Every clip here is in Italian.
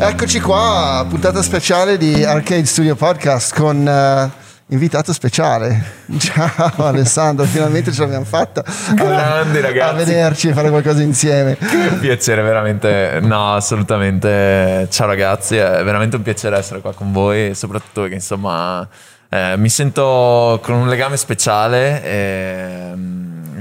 Eccoci qua, puntata speciale di Arcade Studio Podcast con uh, invitato speciale. Ciao Alessandro, finalmente ce l'abbiamo fatta. Grandi ragazzi. A vederci e fare qualcosa insieme. Che piacere, veramente. No, assolutamente. Ciao ragazzi, è veramente un piacere essere qua con voi, soprattutto perché insomma eh, mi sento con un legame speciale. E,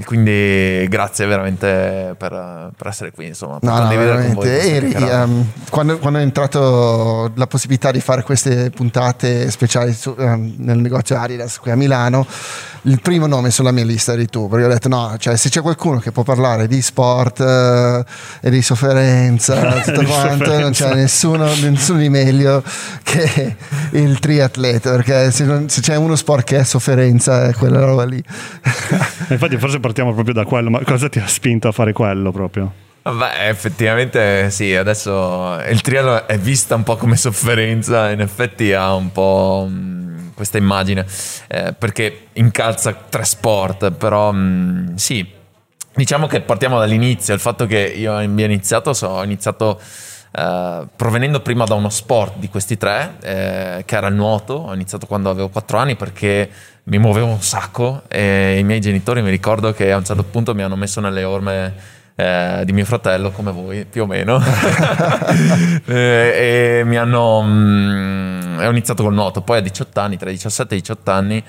quindi grazie veramente per, per essere qui, insomma, per no, no, con voi. Eri, um, quando, quando, è entrato la possibilità di fare queste puntate speciali su, um, nel negozio Aridas qui a Milano, il primo nome sulla mia lista eri tu, perché ho detto no, cioè se c'è qualcuno che può parlare di sport uh, e di sofferenza, tutto quanto, non c'è nessuno, nessuno, di meglio che il triatleta, perché se, non, se, c'è uno sport che è sofferenza è quella roba lì. Infatti forse partiamo proprio da quello, ma cosa ti ha spinto a fare quello proprio? Beh, effettivamente sì, adesso il triathlon è vista un po' come sofferenza, in effetti ha un po' mm, questa immagine, eh, perché incalza tre sport, però mh, mm, sì, diciamo che partiamo dall'inizio, il fatto che io abbia iniziato, so, ho iniziato eh, provenendo prima da uno sport di questi tre, eh, che era il nuoto, ho iniziato quando avevo 4 anni perché mi muovevo un sacco e i miei genitori mi ricordo che a un certo punto mi hanno messo nelle orme eh, di mio fratello, come voi più o meno, e, e, mi hanno... Mh, mm, ho iniziato col nuoto, poi a 18 anni, tra i 17 e i 18 anni,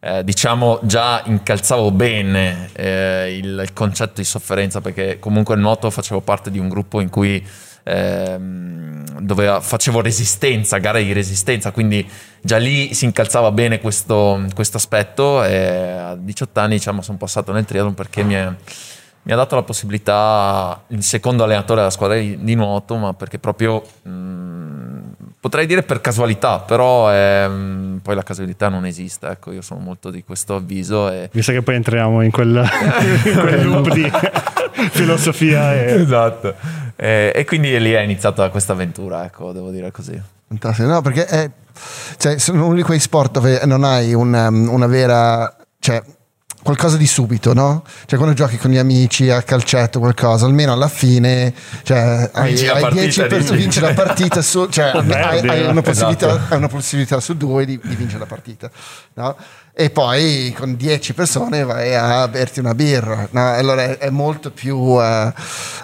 eh, diciamo già incalzavo bene eh, il, il, concetto di sofferenza perché comunque il nuoto facevo parte di un gruppo in cui ehm, dove facevo resistenza, gare di resistenza, quindi già lì si incalzava bene questo, questo aspetto. E a 18 anni diciamo, sono passato nel triathlon perché mi, è, mi, ha dato la possibilità, il secondo allenatore della squadra di, di nuoto, ma perché proprio... Mh, potrei dire per casualità, però è, poi la casualità non esiste, ecco, io sono molto di questo avviso. E... Mi sa che poi entriamo in quel, in quel loop di filosofia. E... Esatto, e, e, quindi lì è iniziata questa avventura, ecco, devo dire così. Fantastico, no, perché è, cioè, sono uno di quei sport dove non hai una, una vera... Cioè, qualcosa di subito, no? Cioè quando giochi con gli amici a calcetto qualcosa, almeno alla fine cioè, hai, hai 10 persone, vinci la partita su, cioè, hai, hai, una esatto. hai, una possibilità, su due di, di vincere la partita, no? E poi con 10 persone vai a berti una birra, no? allora è, è, molto più uh,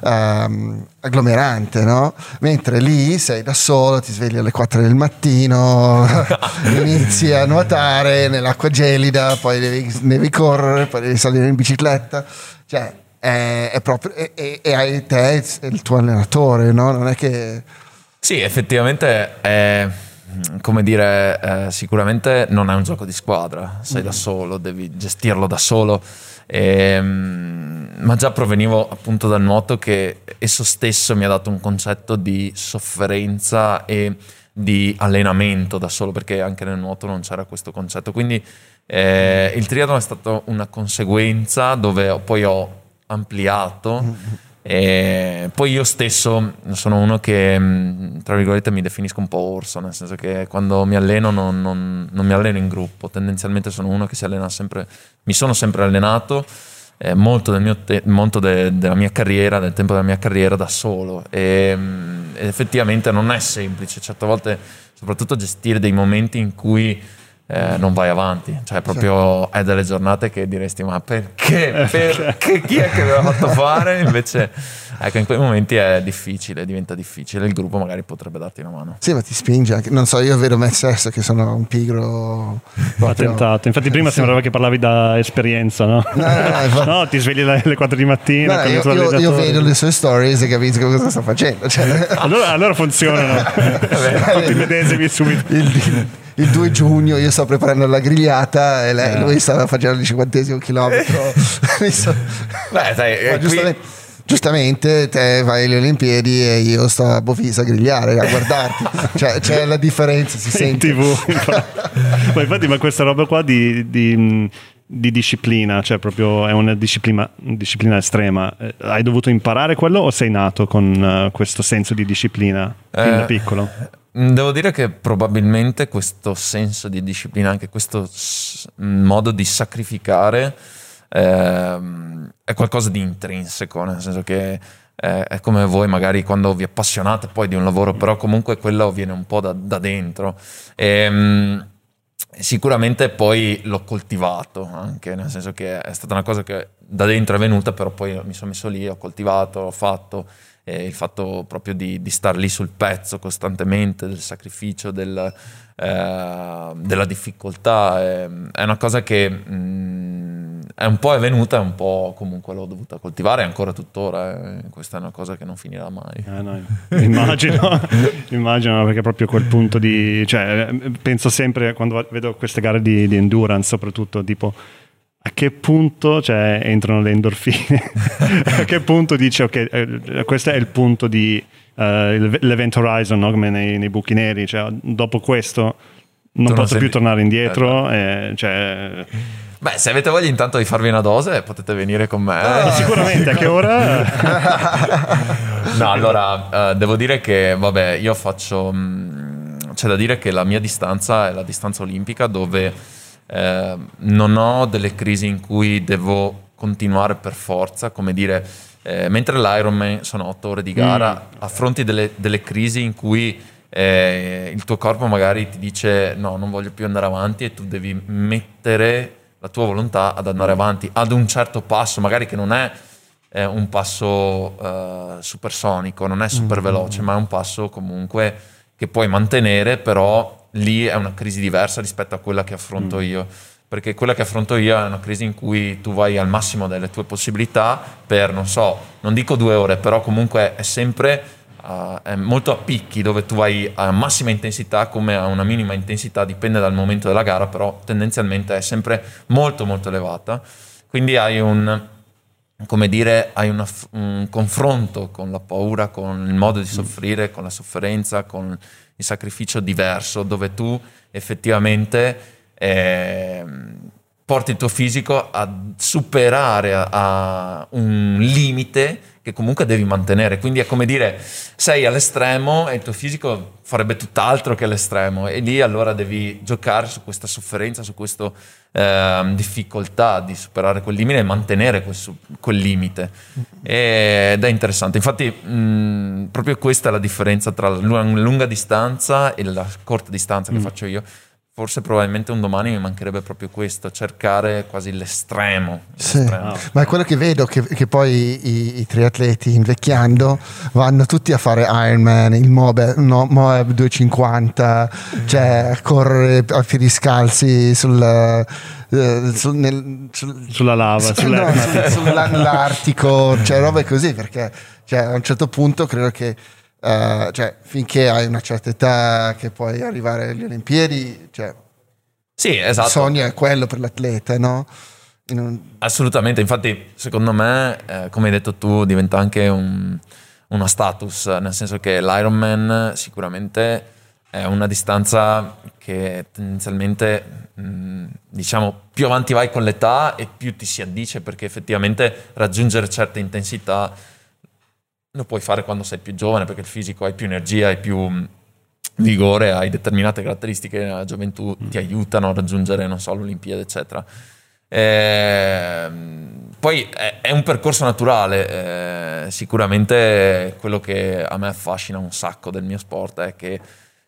um, agglomerante, no? mentre lì sei da solo, ti svegli alle 4 del mattino, inizi a nuotare nell'acqua gelida, poi devi, devi, correre, poi devi salire in bicicletta, cioè è, è proprio, e, hai te il tuo allenatore, no? non è che... Sì, effettivamente è come dire, eh, sicuramente non è un gioco di squadra, sei mm. da solo, devi gestirlo da solo. E, ehm, ma già provenivo appunto dal nuoto che esso stesso mi ha dato un concetto di sofferenza e di allenamento da solo, perché anche nel nuoto non c'era questo concetto. Quindi eh, il triathlon è stato una conseguenza dove poi ho ampliato. E poi io stesso sono uno che, mm, tra virgolette, mi definisco un po' orso, nel senso che quando mi alleno non, non, non mi alleno in gruppo, tendenzialmente sono uno che si allena sempre, mi sono sempre allenato eh, molto, del te- molto de- della mia carriera, del tempo della mia carriera da solo. E, mm, effettivamente non è semplice, certe volte soprattutto gestire dei momenti in cui eh, non vai avanti. Cioè, proprio è delle giornate che diresti: Ma perché? Eh, perché? Chi è che mi ha fatto fare? Invece, ecco, in quei momenti è difficile, diventa difficile. Il gruppo magari potrebbe darti una mano. Sì, ma ti spinge anche. Non so, io vedo me stesso che sono un pigro. Attentato. Infatti, prima sì. sembrava che parlavi da esperienza, no? No, no, no, no ti svegli alle 4 di mattina. Io, io, io, vedo le sue stories e capisco cosa sta facendo. Cioè... allora, allora funzionano. ti medesimi subito. Il, il 2 giugno io stavo preparando la grigliata e lei, eh. lui stava facendo il cinquantesimo chilometro. Beh, sai, giustamente, giustamente, te vai alle Olimpiadi e io sto a Bofisa a grigliare, a guardarti. cioè, c'è la differenza, si sente. In TV. ma infatti, ma questa roba qua di, di di disciplina, cioè proprio è una disciplina, disciplina estrema. Eh, hai dovuto imparare quello o sei nato con uh, questo senso di disciplina fin eh, da piccolo? Mm, devo dire che probabilmente questo senso di disciplina, anche questo modo di sacrificare, ehm, è qualcosa di intrinseco, nel senso che eh, è come voi magari quando vi appassionate poi di un lavoro, però comunque quello viene un po' da, da dentro. E, ehm, sicuramente poi l'ho coltivato anche, nel senso che è stata una cosa che da dentro è venuta, però poi mi sono messo lì, ho coltivato, ho fatto. Eh, il fatto proprio di, di star lì sul pezzo costantemente, del sacrificio, del, eh, della difficoltà, è, è, una cosa che mh, mm, è un po' è venuta, un po' comunque l'ho dovuta coltivare, ancora tuttora, eh. questa è una cosa che non finirà mai. Eh, no, immagino, immagino perché proprio quel punto di, cioè, penso sempre quando vedo queste gare di, di endurance soprattutto, tipo a che punto cioè, entrano le endorfine? a che punto dici, ok, eh, questo è il punto di uh, l'event horizon, no? come nei, nei, buchi neri, cioè, dopo questo non tu posso non più tornare indietro. Eh, cioè... Beh, se avete voglia intanto di farvi una dose, potete venire con me. Ah, sicuramente, a che ora? no, allora, uh, devo dire che, vabbè, io faccio... Mh, mm, c'è da dire che la mia distanza è la distanza olimpica dove eh, non ho delle crisi in cui devo continuare per forza, come dire, eh, mentre l'Ironman sono otto ore di gara, mm. affronti delle, delle, crisi in cui eh, il tuo corpo magari ti dice no, non voglio più andare avanti e tu devi mettere la tua volontà ad andare avanti ad un certo passo, magari che non è eh, un passo uh, supersonico, non è super mm. veloce, mm. ma è un passo comunque che puoi mantenere, però lì è una crisi diversa rispetto a quella che affronto mm. io. Perché quella che affronto io è una crisi in cui tu vai al massimo delle tue possibilità per, non so, non dico due ore, però comunque è sempre Uh, è molto a picchi dove tu vai a massima intensità come a una minima intensità, dipende dal momento della gara, però tendenzialmente è sempre molto molto elevata. Quindi hai un, come dire, hai una, un confronto con la paura, con il modo di mm. soffrire, con la sofferenza, con il sacrificio diverso, dove tu effettivamente eh, porti il tuo fisico a superare a, a un limite che comunque devi mantenere. Quindi è come dire, sei all'estremo e il tuo fisico farebbe tutt'altro che all'estremo e lì allora devi giocare su questa sofferenza, su questa eh, difficoltà di superare quel limite e mantenere quel, quel limite. Ed è interessante. Infatti mh, proprio questa è la differenza tra la lunga distanza e la corta distanza che mm. faccio io forse probabilmente un domani mi mancherebbe proprio questo, cercare quasi l'estremo. Sì, l'estremo. ma è quello che vedo, che, che poi i, i, triatleti invecchiando vanno tutti a fare Ironman, il Moab, no, Moab 250, cioè a correre a piedi scalzi sul... Uh, sul, nel, sul, sulla lava, su, no, sull'Artico, cioè robe così, perché cioè, a un certo punto credo che Uh, cioè, finché hai una certa età che puoi arrivare alle Olimpiadi, cioè, sì, esatto. il sogno è quello per l'atleta, no? Un... Assolutamente, infatti secondo me, eh, come hai detto tu, diventa anche un, uno status, nel senso che l'Ironman sicuramente è una distanza che tendenzialmente, mh, diciamo, più avanti vai con l'età e più ti si addice perché effettivamente raggiungere certe intensità lo puoi fare quando sei più giovane perché il fisico hai più energia, hai più mm, vigore, hai determinate caratteristiche nella gioventù mm. ti aiutano a raggiungere, non so, l'Olimpiade, eccetera. Eh, poi è, è, un percorso naturale, eh, sicuramente quello che a me affascina un sacco del mio sport è che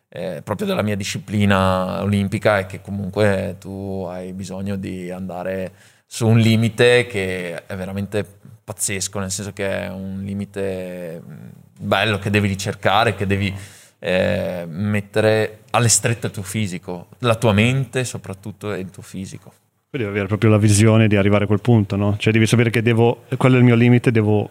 eh, proprio della mia disciplina olimpica è che comunque tu hai bisogno di andare su un limite che è veramente pazzesco, nel senso che è un limite mm, bello che devi ricercare, che devi eh, mettere alle strette il tuo fisico, la tua mente soprattutto e il tuo fisico. Poi devi avere proprio la visione di arrivare a quel punto, no? Cioè devi sapere che devo, quello è il mio limite, devo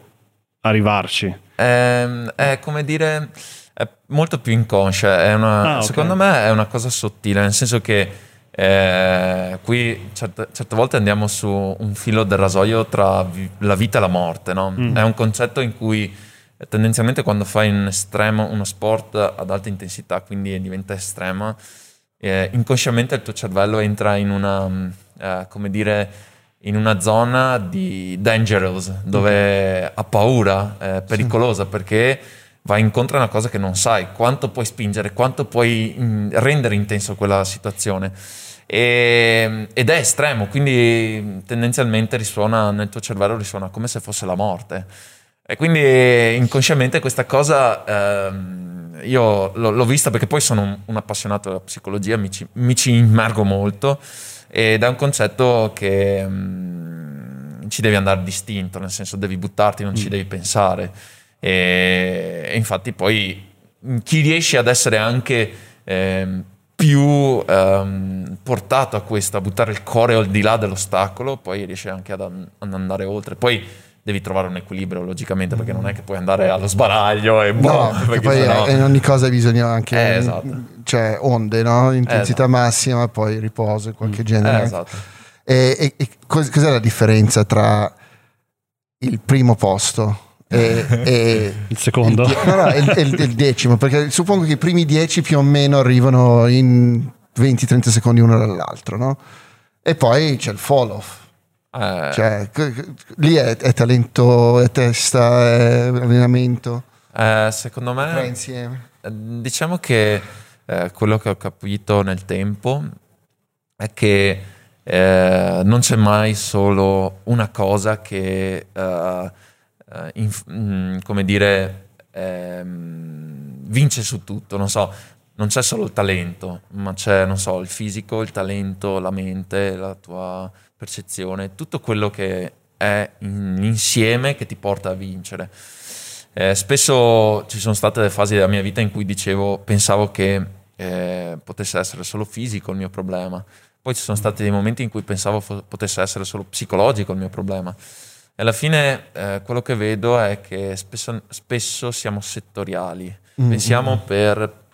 arrivarci. È, è come dire, è molto più inconscia, è una, ah, okay. secondo me è una cosa sottile, nel senso che eh, qui certe, certe, volte andiamo su un filo del rasoio tra vi, la vita e la morte, no? mm. È un concetto in cui eh, tendenzialmente quando fai un estremo, uno sport ad alta intensità, quindi diventa estrema, eh, inconsciamente il tuo cervello entra in una, mm, eh, come dire, in una zona di dangerous, dove mm. ha paura, è pericolosa, sì. perché vai incontro a una cosa che non sai, quanto puoi spingere, quanto puoi mm, rendere intenso quella situazione. E, ed è estremo, quindi tendenzialmente risuona nel tuo cervello risuona come se fosse la morte. E quindi inconsciamente questa cosa ehm, io l'ho, l'ho, vista perché poi sono un, un appassionato della psicologia, mi ci, mi ci, immergo molto ed è un concetto che um, ci devi andare distinto, nel senso devi buttarti, non ci mm. devi pensare. E, e, infatti poi chi riesce ad essere anche eh, più ehm, portato a questo, a buttare il cuore al di là dell'ostacolo, poi riesce anche ad, ad andare oltre. Poi devi trovare un equilibrio logicamente perché non è che puoi andare allo sbaraglio e boh, no, perché poi sennò... in ogni cosa bisogna anche eh, esatto. cioè onde no? intensità esatto. massima poi riposo qualche mm. genere eh, esatto. e, e, e cos'è la differenza tra il primo posto e, e il secondo il, no, no, il, il, il, decimo perché suppongo che i primi dieci più o meno arrivano in 20-30 secondi uno dall'altro no? e poi c'è il fall off eh, cioè, lì è, è, talento, è testa, è allenamento. Eh, secondo me, insieme. Eh, diciamo che eh, quello che ho capito nel tempo è che eh, non c'è mai solo una cosa che, uh, inf- mm, come dire, ehm, vince su tutto. Non so, non c'è solo il talento, ma c'è, non so, il fisico, il talento, la mente, la tua percezione, tutto quello che è in insieme che ti porta a vincere. Eh, spesso ci sono state delle fasi della mia vita in cui dicevo, pensavo che eh, potesse essere solo fisico il mio problema, poi ci sono stati dei momenti in cui pensavo fo- potesse essere solo psicologico il mio problema. E alla fine eh, quello che vedo è che spesso, spesso siamo settoriali, mm-hmm. pensiamo per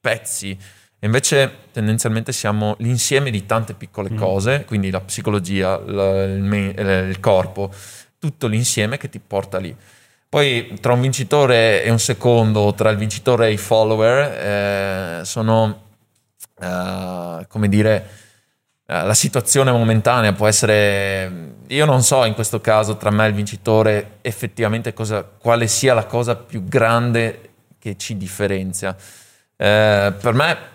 pezzi e invece tendenzialmente siamo l'insieme di tante piccole mm. cose, quindi la psicologia, la, il, me, eh, il, corpo, tutto l'insieme che ti porta lì. Poi tra un vincitore e un secondo, tra il vincitore e i follower, eh, sono, eh, come dire, eh, la situazione momentanea può essere, io non so in questo caso tra me e il vincitore effettivamente cosa, quale sia la cosa più grande che ci differenzia. Eh, per me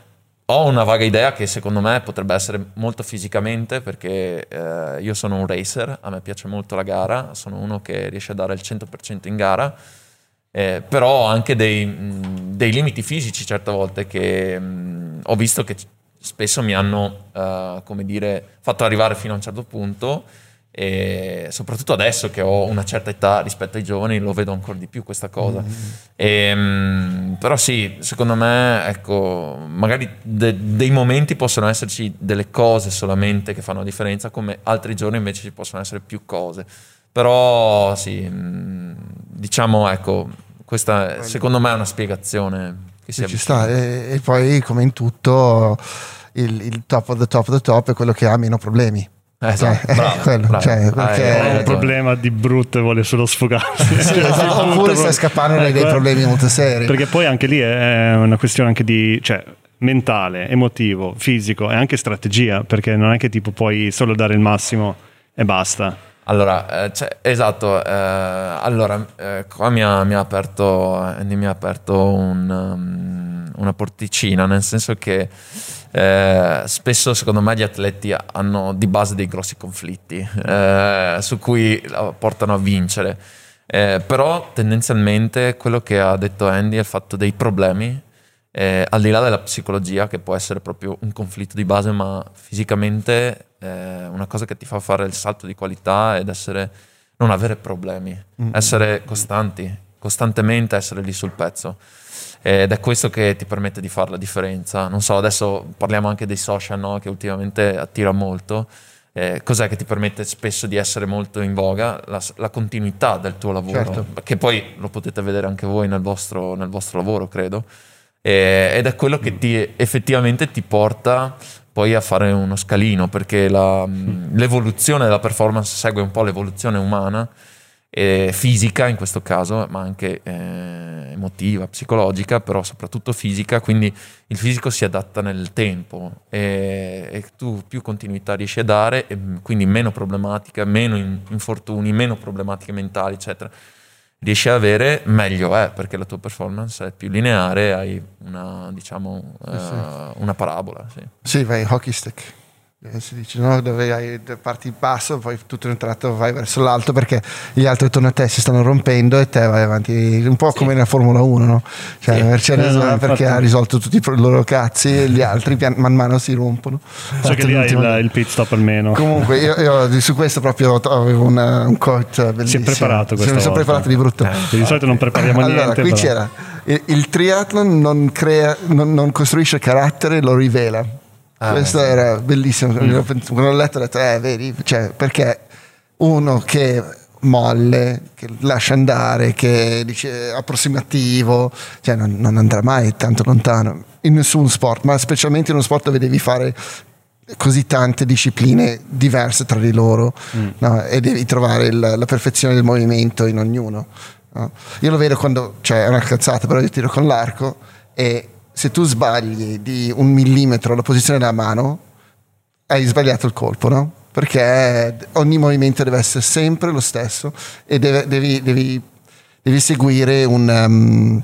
ho una vaga idea che secondo me potrebbe essere molto fisicamente perché eh, io sono un racer, a me piace molto la gara, sono uno che riesce a dare il 100% in gara, eh, però ho anche dei, dei, limiti fisici certe volte che mh, ho visto che spesso mi hanno, uh, come dire, fatto arrivare fino a un certo punto e soprattutto adesso che ho una certa età rispetto ai giovani lo vedo ancora di più questa cosa. Mm. E, um, però sì, secondo me, ecco, magari de- dei momenti possono esserci delle cose solamente che fanno la differenza, come altri giorni invece ci possono essere più cose. Però sì, mm, diciamo, ecco, questa secondo me è una spiegazione che si ci sta. E, e, poi, come in tutto, il, il top of the top of the top è quello che ha meno problemi. Eh, esatto, bravo, quello, bravo. Cioè, perché ah, un problema di brutto e vuole solo sfogarsi. sì, esatto, oppure sta scappando dai, dei problemi molto seri. Perché poi anche lì è una questione anche di... Cioè, mentale, emotivo, fisico e anche strategia, perché non è che tipo puoi solo dare il massimo e basta. Allora, eh, cioè, esatto, eh, allora, eh, qua mi ha, mi ha, aperto, mi ha aperto un, um, una porticina, nel senso che eh, spesso secondo me gli atleti hanno di base dei grossi conflitti eh, su cui portano a vincere. Eh, però tendenzialmente quello che ha detto Andy è il fatto dei problemi, eh, al di là della psicologia, che può essere proprio un conflitto di base, ma fisicamente è una cosa che ti fa fare il salto di qualità ed essere, non avere problemi, mm-hmm. essere costanti, costantemente essere lì sul pezzo ed è questo che ti permette di fare la differenza. Non so, adesso parliamo anche dei social no? che ultimamente attira molto. Eh, cos'è che ti permette spesso di essere molto in voga? La, la continuità del tuo lavoro, certo. che poi lo potete vedere anche voi nel vostro, nel vostro lavoro, credo. Eh, ed è quello che ti, effettivamente ti porta poi a fare uno scalino, perché la, mm. l'evoluzione della performance segue un po' l'evoluzione umana eh, fisica in questo caso, ma anche eh, emotiva, psicologica, però soprattutto fisica, quindi il fisico si adatta nel tempo e, e tu più continuità riesci a dare, e quindi meno problematica, meno infortuni, meno problematiche mentali, eccetera. Riesci ad avere meglio è perché la tua performance è più lineare, hai una, diciamo, sì, uh, una parabola. Sì, sì vai hockey stick. Eh, si dice no? dove hai, parti in basso poi tutto in un tratto vai verso l'alto perché gli altri attorno a te si stanno rompendo e te vai avanti un po' sì. come nella Formula 1 no? cioè sì. Mercedes eh, no, perché ha risolto tutti i loro cazzi e gli altri pian, man mano si rompono so che lì hai il, il, pit stop almeno comunque io, io, su questo proprio avevo una, un quote bellissimo si è preparato questa mi sono preparato di brutto eh, di solito non prepariamo allora, niente qui però. c'era il, il triathlon non, crea, non, non costruisce carattere lo rivela Ah, Questo beh, era bellissimo. Mm. Quando l'ho letto ho detto, eh, vedi, cioè, perché uno che molle, che lascia andare, che dice approssimativo, cioè non, non, andrà mai tanto lontano in nessun sport, ma specialmente in uno sport dove devi fare così tante discipline diverse tra di loro mm. no? e devi trovare il, la perfezione del movimento in ognuno. No? Io lo vedo quando, cioè è una cazzata, però io tiro con l'arco e se tu sbagli di un millimetro la posizione della mano, hai sbagliato il colpo, no? Perché ogni movimento deve essere sempre lo stesso e deve, devi, devi, devi, seguire un, um,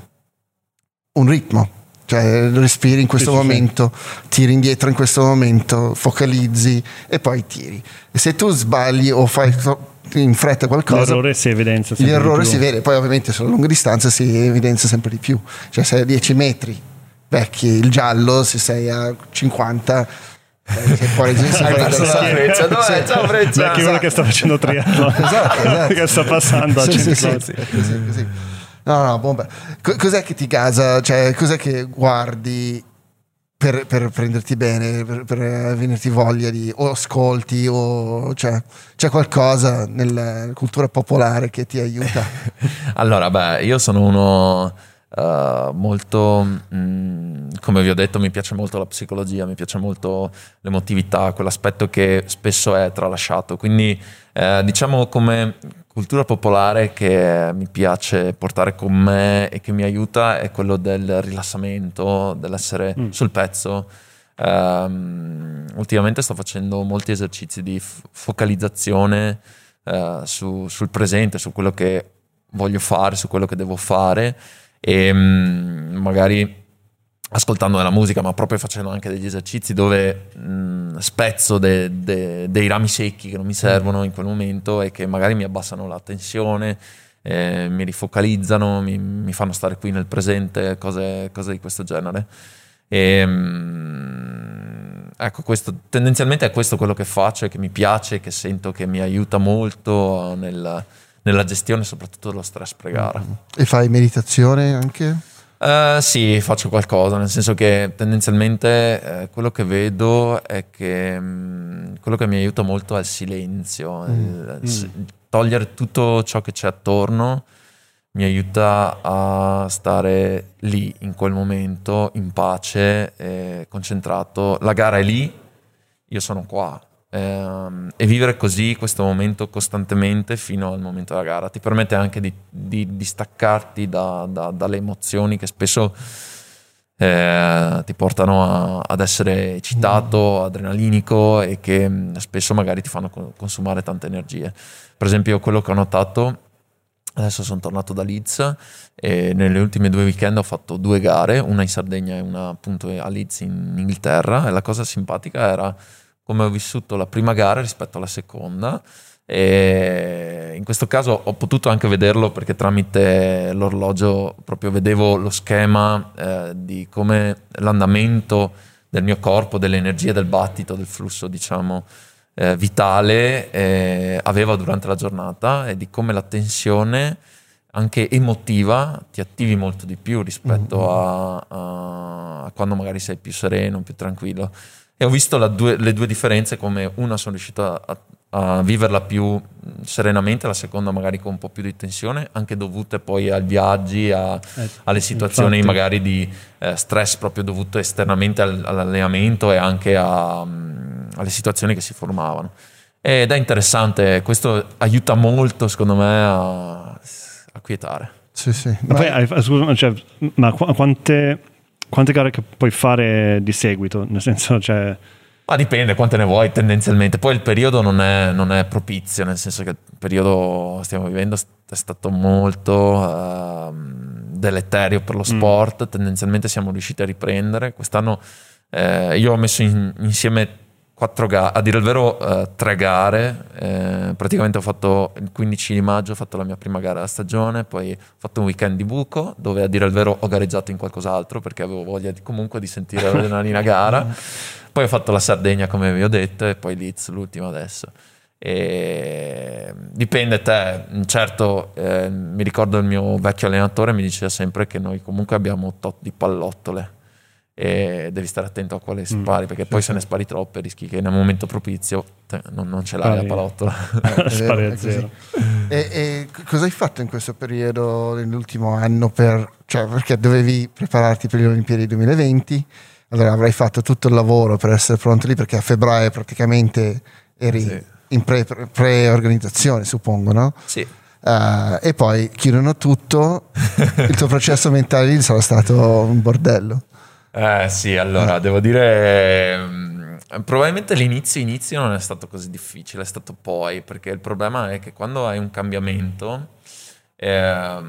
un, ritmo. Cioè respiri in questo sì, momento, sì. tiri indietro in questo momento, focalizzi e poi tiri. E se tu sbagli o fai in fretta qualcosa l'errore si evidenzia sempre l'errore si vede poi ovviamente sulla lunga distanza si evidenzia sempre di più cioè se a 10 metri vecchi, il giallo, se sei a 50 eh, che poi hai perso la freccia dov'è? ciao freccia vecchio uno che sta facendo triathlon. esatto, esatto. che sta passando a 100 sì, sì, così, così. no no bomba. Cos'è che ti casa? Cioè cos'è che guardi per, per prenderti bene per, per, venirti voglia di o ascolti o cioè, c'è qualcosa nella cultura popolare che ti aiuta? Allora beh io sono uno Uh, molto, mh, mm, come vi ho detto, mi piace molto la psicologia, mi piace molto l'emotività, quell'aspetto che spesso è tralasciato. Quindi, eh, diciamo come cultura popolare che mi piace portare con me e che mi aiuta è quello del rilassamento, dell'essere mm. sul pezzo. Um, ultimamente sto facendo molti esercizi di f- focalizzazione uh, su, sul presente, su quello che voglio fare, su quello che devo fare e mm, magari ascoltando della musica, ma proprio facendo anche degli esercizi dove mh, spezzo de, de, dei rami secchi che non mi servono in quel momento e che magari mi abbassano la tensione, eh, mi rifocalizzano, mi, mi, fanno stare qui nel presente, cose, cose di questo genere. E, mh, ecco, questo, tendenzialmente è questo quello che faccio e che mi piace, che sento che mi aiuta molto nel nella gestione soprattutto dello stress pre-gara. Mm. E fai meditazione anche? Uh, sì, faccio qualcosa, nel senso che tendenzialmente eh, quello che vedo è che mh, mm, quello che mi aiuta molto è il silenzio, mm. Il, mm. togliere tutto ciò che c'è attorno mi aiuta a stare lì in quel momento in pace, concentrato. La gara è lì, io sono qua, ehm, e vivere così questo momento costantemente fino al momento della gara ti permette anche di, di, di staccarti da, da, dalle emozioni che spesso eh, ti portano a, ad essere eccitato, mm. adrenalinico e che mm, spesso magari ti fanno consumare tante energie. Per esempio quello che ho notato Adesso sono tornato da Leeds e nelle ultime due weekend ho fatto due gare, una in Sardegna e una appunto a Leeds in Inghilterra e la cosa simpatica era come ho vissuto la prima gara rispetto alla seconda. E in questo caso ho potuto anche vederlo perché tramite l'orologio proprio vedevo lo schema eh, di come l'andamento del mio corpo, delle energie, del battito, del flusso, diciamo, eh, vitale eh, aveva durante la giornata e di come la tensione anche emotiva ti attivi molto di più rispetto mm-hmm. a, a quando magari sei più sereno, più tranquillo e ho visto due, le due differenze come una sono riuscito a, a, viverla più serenamente, la seconda magari con un po' più di tensione, anche dovute poi ai viaggi, a, eh, alle situazioni infatti. magari di eh, stress proprio dovuto esternamente al, all'allenamento e anche a, um, alle situazioni che si formavano. Ed è interessante, questo aiuta molto secondo me a, a quietare. Sì, sì. Ma, poi, scusa, cioè, ma quante quante gare che puoi fare di seguito? Nel senso, cioè... Ma dipende quante ne vuoi tendenzialmente. Poi il periodo non è, non è propizio, nel senso che il periodo che stiamo vivendo è stato molto uh, deleterio per lo mm. sport. Mm. Tendenzialmente siamo riusciti a riprendere. Quest'anno eh, io ho messo in, insieme quattro gare, a dire il vero uh, tre gare, eh, praticamente ho fatto il 15 di maggio, ho fatto la mia prima gara della stagione, poi ho fatto un weekend di buco dove a dire il vero ho gareggiato in qualcos'altro perché avevo voglia di, comunque di sentire l'adrenalina gara, poi ho fatto la Sardegna come vi ho detto e poi Leeds l'ultima adesso. E dipende te, certo eh, mi ricordo il mio vecchio allenatore mi diceva sempre che noi comunque abbiamo tot di pallottole e devi stare attento a quale mm, spari perché sì, poi sì. se ne spari troppe rischi che nel momento propizio te, non, non, ce l'hai la palottola eh, spari a zero e, e, cosa hai fatto in questo periodo nell'ultimo anno per, cioè perché dovevi prepararti per le Olimpiadi 2020 allora avrai fatto tutto il lavoro per essere pronto lì perché a febbraio praticamente eri sì. in pre, pre-organizzazione suppongo no? sì Uh, e poi chiudono tutto, il tuo processo mentale lì sarà stato un bordello. Eh sì, allora, devo dire, mm, probabilmente l'inizio inizio non è stato così difficile, è stato poi, perché il problema è che quando hai un cambiamento eh,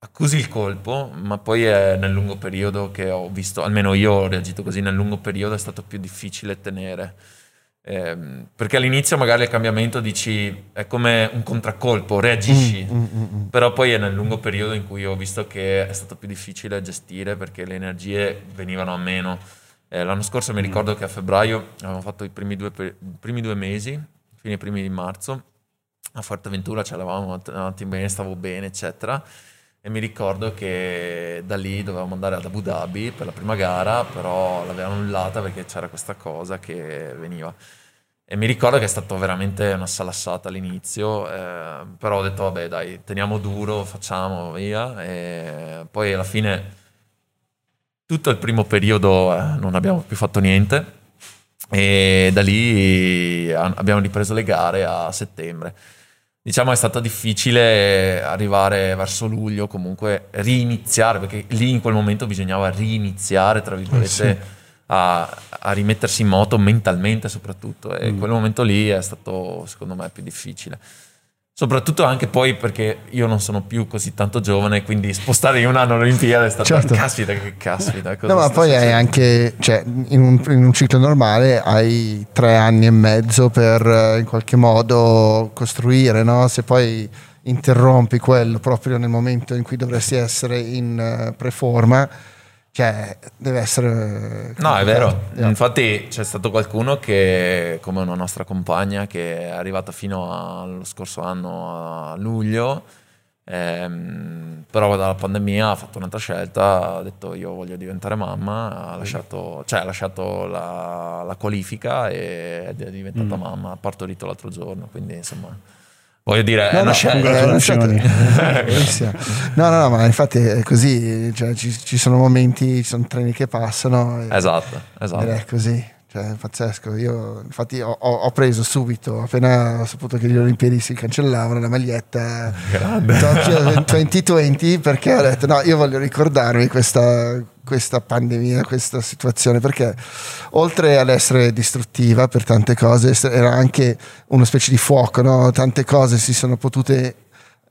accusi il colpo, ma poi è nel lungo periodo che ho visto, almeno io ho reagito così, nel lungo periodo è stato più difficile tenere. Eh, perché all'inizio magari il cambiamento dici è come un contraccolpo, reagisci, mm, mm, mm, mm, però poi è nel lungo periodo in cui ho visto che è stato più difficile gestire perché le energie venivano a meno. Eh, l'anno scorso mi mm. ricordo che a febbraio avevamo fatto i primi due, i primi due mesi, fine primi di marzo, a Forteventura ce l'avevamo avanti bene, stavo bene, eccetera. E mi ricordo che da lì dovevamo andare ad Abu Dhabi per la prima gara, però l'avevano annullata perché c'era questa cosa che veniva. E mi ricordo che è stato veramente una salassata all'inizio, eh, però ho detto vabbè dai, teniamo duro, facciamo, via. E poi alla fine tutto il primo periodo eh, non abbiamo più fatto niente e da lì abbiamo ripreso le gare a settembre. Diciamo è stato difficile arrivare verso luglio, comunque riniziare, perché lì in quel momento bisognava riniziare, tra virgolette. Eh sì a, a, rimettersi in moto mentalmente soprattutto e mm. quel momento lì è stato secondo me più difficile soprattutto anche poi perché io non sono più così tanto giovane quindi spostare in un anno l'Olimpiade è stato certo. caspita che caspita no ma poi hai anche cioè, in, un, in, un, ciclo normale hai tre anni e mezzo per in qualche modo costruire no? se poi interrompi quello proprio nel momento in cui dovresti essere in uh, preforma cioè, deve essere... No, è vero. Yeah. Infatti c'è stato qualcuno che, come una nostra compagna, che è arrivata fino allo scorso anno a luglio, ehm, però dalla pandemia ha fatto un'altra scelta, ha detto io voglio diventare mamma, ha lasciato, cioè, ha lasciato la, la, qualifica e è diventata mm. mamma, ha partorito l'altro giorno, quindi insomma... Voglio dire, no, è una scelta. no, no, no, ma infatti è così, cioè, ci, ci, sono momenti, ci sono treni che passano. esatto, esatto. È così, cioè, è pazzesco. Io infatti ho, ho, preso subito, appena ho saputo che gli Olimpiadi si cancellavano, la maglietta. Tokyo 2020 perché ho detto no, io voglio ricordarmi questa questa pandemia, questa situazione, perché oltre ad essere distruttiva per tante cose, era anche una specie di fuoco, no? tante cose si sono potute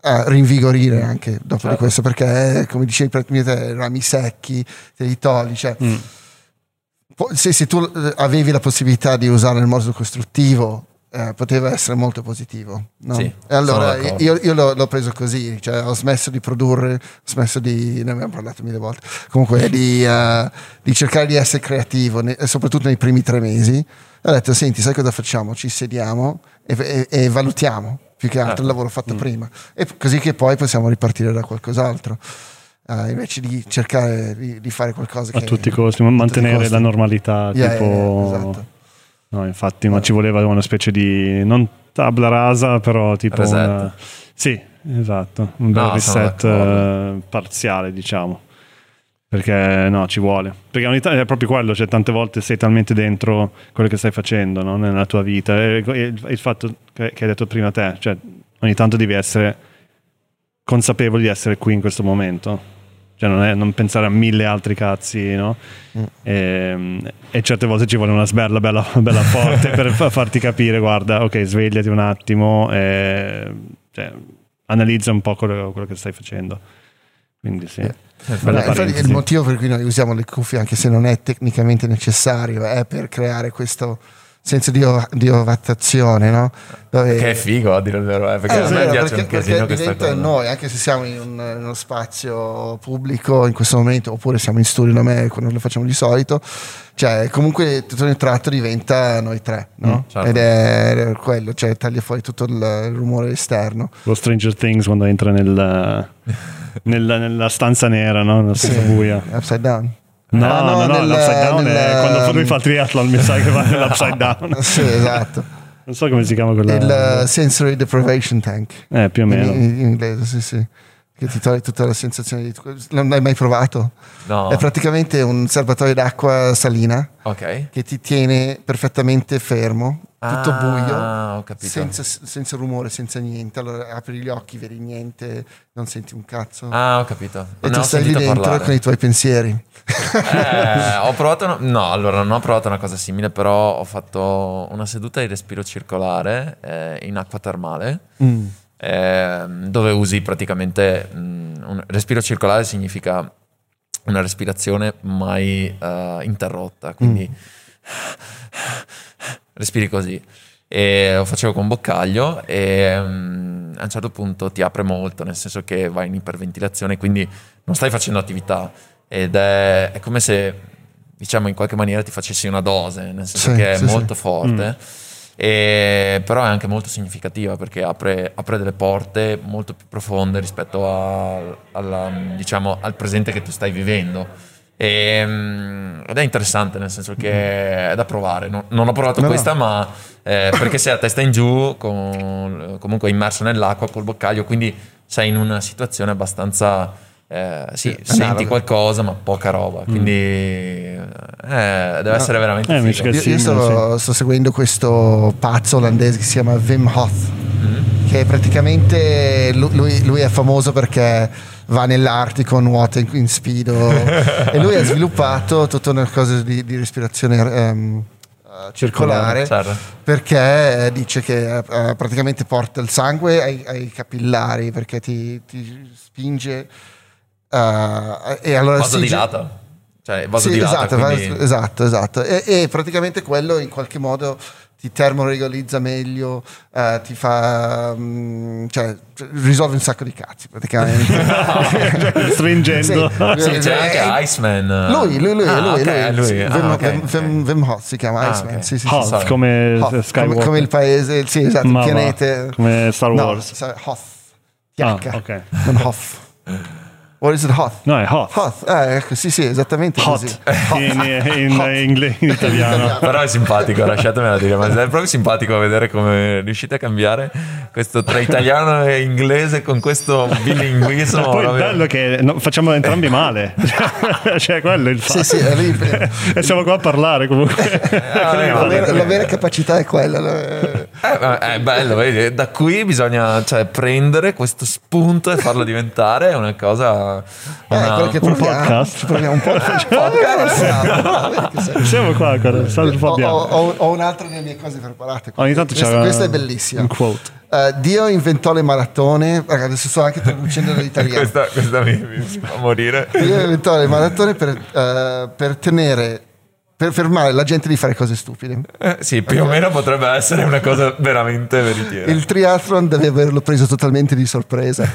uh, rinvigorire anche dopo certo. di questo, perché come dicevi prima te, rami secchi, te li togli, cioè, mm. Se, se, tu eh, avevi la possibilità di usare il modo costruttivo eh, poteva essere molto positivo. No? Sì, e allora io, io l'ho, l'ho, preso così, cioè ho smesso di produrre, ho smesso di, ne abbiamo parlato mille volte, comunque di, uh, di cercare di essere creativo, ne, soprattutto nei primi tre mesi. Ho detto, senti, sai cosa facciamo? Ci sediamo e, e, e valutiamo più che altro il certo. lavoro fatto mm. prima, e così che poi possiamo ripartire da qualcos'altro. Uh, invece di cercare di, di, fare qualcosa a che tutti i costi, mantenere la normalità. Yeah, tipo... yeah, esatto No, infatti, ma ci voleva una specie di non tabla rasa, però tipo una, sì, esatto, un bel no, reset uh, parziale, diciamo. Perché no, ci vuole. Perché ogni tanto è proprio quello, cioè tante volte sei talmente dentro quello che stai facendo no? nella tua vita. E il, il fatto che, che, hai detto prima te, cioè ogni tanto devi essere consapevoli di essere qui in questo momento cioè non, è, non, pensare a mille altri cazzi, no? Mm. E, ehm, e, certe volte ci vuole una sberla bella, bella forte per farti capire, guarda, ok, svegliati un attimo e cioè, analizza un po' quello, quello, che stai facendo. Quindi sì. infatti, il motivo per cui noi usiamo le cuffie, anche se non è tecnicamente necessario, è per creare questo senso di, di ovattazione, no? Dove... Che è figo a dire il vero, perché eh, a me piace perché, un casino questa cosa. noi, anche se siamo in, un, in, uno spazio pubblico in questo momento, oppure siamo in studio da me quando lo facciamo di solito, cioè comunque tutto il tratto diventa noi tre, no? Mm, certo. Ed è quello, cioè taglia fuori tutto il, il rumore esterno. Lo Stranger Things quando entra nel, nella, nella, stanza nera, no? Nella stanza sì, buia. Upside down. No, ah, no, no, nel, l'upside down nel, è quando lui fa il triathlon, mi sa che va nell'upside down. sì, esatto. Non so come si chiama quella. Il uh, sensory deprivation tank. Eh, più o meno. In, in inglese, sì, sì. Che ti toglie tutta la sensazione di... Non l'hai mai provato? No. È praticamente un serbatoio d'acqua salina. Ok. Che ti tiene perfettamente fermo tutto ah, buio, senza, senza, rumore, senza niente. Allora apri gli occhi, vedi niente, non senti un cazzo. Ah, ho capito. E tu stai lì dentro parlare. con i tuoi pensieri. Eh, ho provato, una, no, allora non ho provato una cosa simile, però ho fatto una seduta di respiro circolare eh, in acqua termale. Mm. Eh, dove usi praticamente mh, mm, un respiro circolare significa una respirazione mai uh, interrotta, quindi mm respiri così. E lo facevo con boccaglio e um, a un certo punto ti apre molto, nel senso che vai in iperventilazione, quindi non stai facendo attività ed è, è come se, diciamo, in qualche maniera ti facessi una dose, nel senso sì, che è sì, molto sì. forte. Mm. E, però è anche molto significativa perché apre, apre, delle porte molto più profonde rispetto a, alla, diciamo, al presente che tu stai vivendo e, ehm, ed è interessante nel senso che è da provare. Non, non ho provato no, questa, no. ma eh, perché sei a testa in giù, con, comunque immerso nell'acqua col boccaglio, quindi sei in una situazione abbastanza. Eh, sì, eh, senti no, qualcosa, ma poca roba. Mm. Quindi eh, deve essere veramente eh, figo. Io, io sto, sto, seguendo questo pazzo olandese che si chiama Wim Hof, mm. che praticamente lui, lui è famoso perché va nell'Artico, nuota in, in speedo e lui ha sviluppato tutta una cosa di, di respirazione um, circolare, certo. perché dice che uh, praticamente porta il sangue ai, ai capillari perché ti, ti spinge uh, e allora vaso dilata cioè vaso sì, dilata esatto, quindi... esatto, esatto. E, e praticamente quello in qualche modo ti termoregolizza meglio, uh, ti fa, um, cioè, risolve un sacco di cazzi praticamente. Stringendo. Sì, sì, c'è anche Iceman. Lui, lui, lui, ah, lui, okay, lui. lui. Ah, okay, Wim, Wim, Hof si chiama ah, Iceman. Okay. Sì, sì, Hoth, come Hoth, come, come, il paese, sì, esatto, il pianeta. Come Star Wars. No, Hoth. Ah, ok. Non Hoff. What is it hot? No, è hot. Hot, eh, ecco, sì, sì, esattamente hot. così. Hot. In, in, hot. in, in italiano. Però è simpatico, lasciatemela dire, ma è proprio simpatico vedere come riuscite a cambiare questo tra italiano e inglese con questo bilinguismo. Cioè, poi il bello è che no, facciamo entrambi male. cioè, quello è il fatto. Sì, sì, lì... e siamo qua a parlare comunque. Ah, la, vera, la, vera, capacità è quella. Eh, è bello, vedi? Da qui bisogna cioè, prendere questo spunto e farlo diventare una cosa una, eh, un podcast. Proviamo un podcast. podcast. Siamo qua ancora. Ho, ho, ho, un'altra delle mie cose preparate. Ogni tanto questa, questa è bellissima. Un quote. Uh, Dio inventò le maratone. Adesso sto anche traducendo dall'italiano. questa, questa mi, mi, fa morire. Dio inventò le maratone per, uh, per tenere per fermare la gente di fare cose stupide. Eh, sì, più okay. o meno potrebbe essere una cosa veramente veritiera. Il triathlon deve averlo preso totalmente di sorpresa.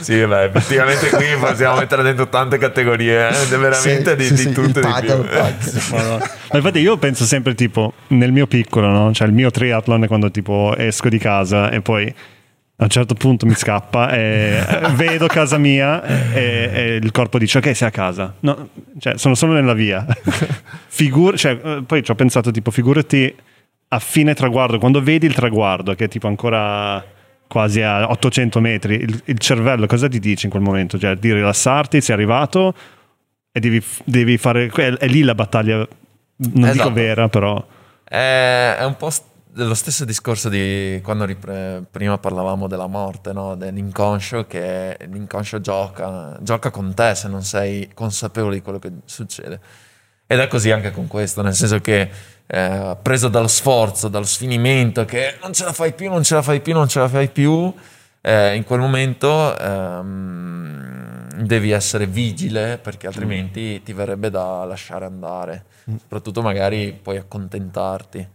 Sì, beh, effettivamente qui possiamo mettere dentro tante categorie, eh? veramente sì, di, sì, di sì, tutto di più. Ma infatti io penso sempre tipo nel mio piccolo, no? cioè il mio triathlon è quando tipo esco di casa e poi a un certo punto mi scappa e vedo casa mia e, e, il corpo dice ok sei a casa no, cioè sono solo nella via Figur- cioè, eh, poi ci ho pensato tipo figurati a fine traguardo quando vedi il traguardo che è tipo ancora quasi a 800 metri, il, il, cervello cosa ti dice in quel momento? Cioè di rilassarti, sei arrivato e devi, devi fare... È, è, lì la battaglia, non esatto. dico vera, però... È, è un po' st- lo stesso discorso di quando ripre- prima parlavamo della morte, no? dell'inconscio, che l'inconscio gioca, gioca con te se non sei consapevole di quello che succede. Ed è così anche con questo, nel senso che eh, preso dallo sforzo, dallo sfinimento, che non ce la fai più, non ce la fai più, non ce la fai più, eh, in quel momento ehm, devi essere vigile perché altrimenti ti verrebbe da lasciare andare, mm. soprattutto magari puoi accontentarti.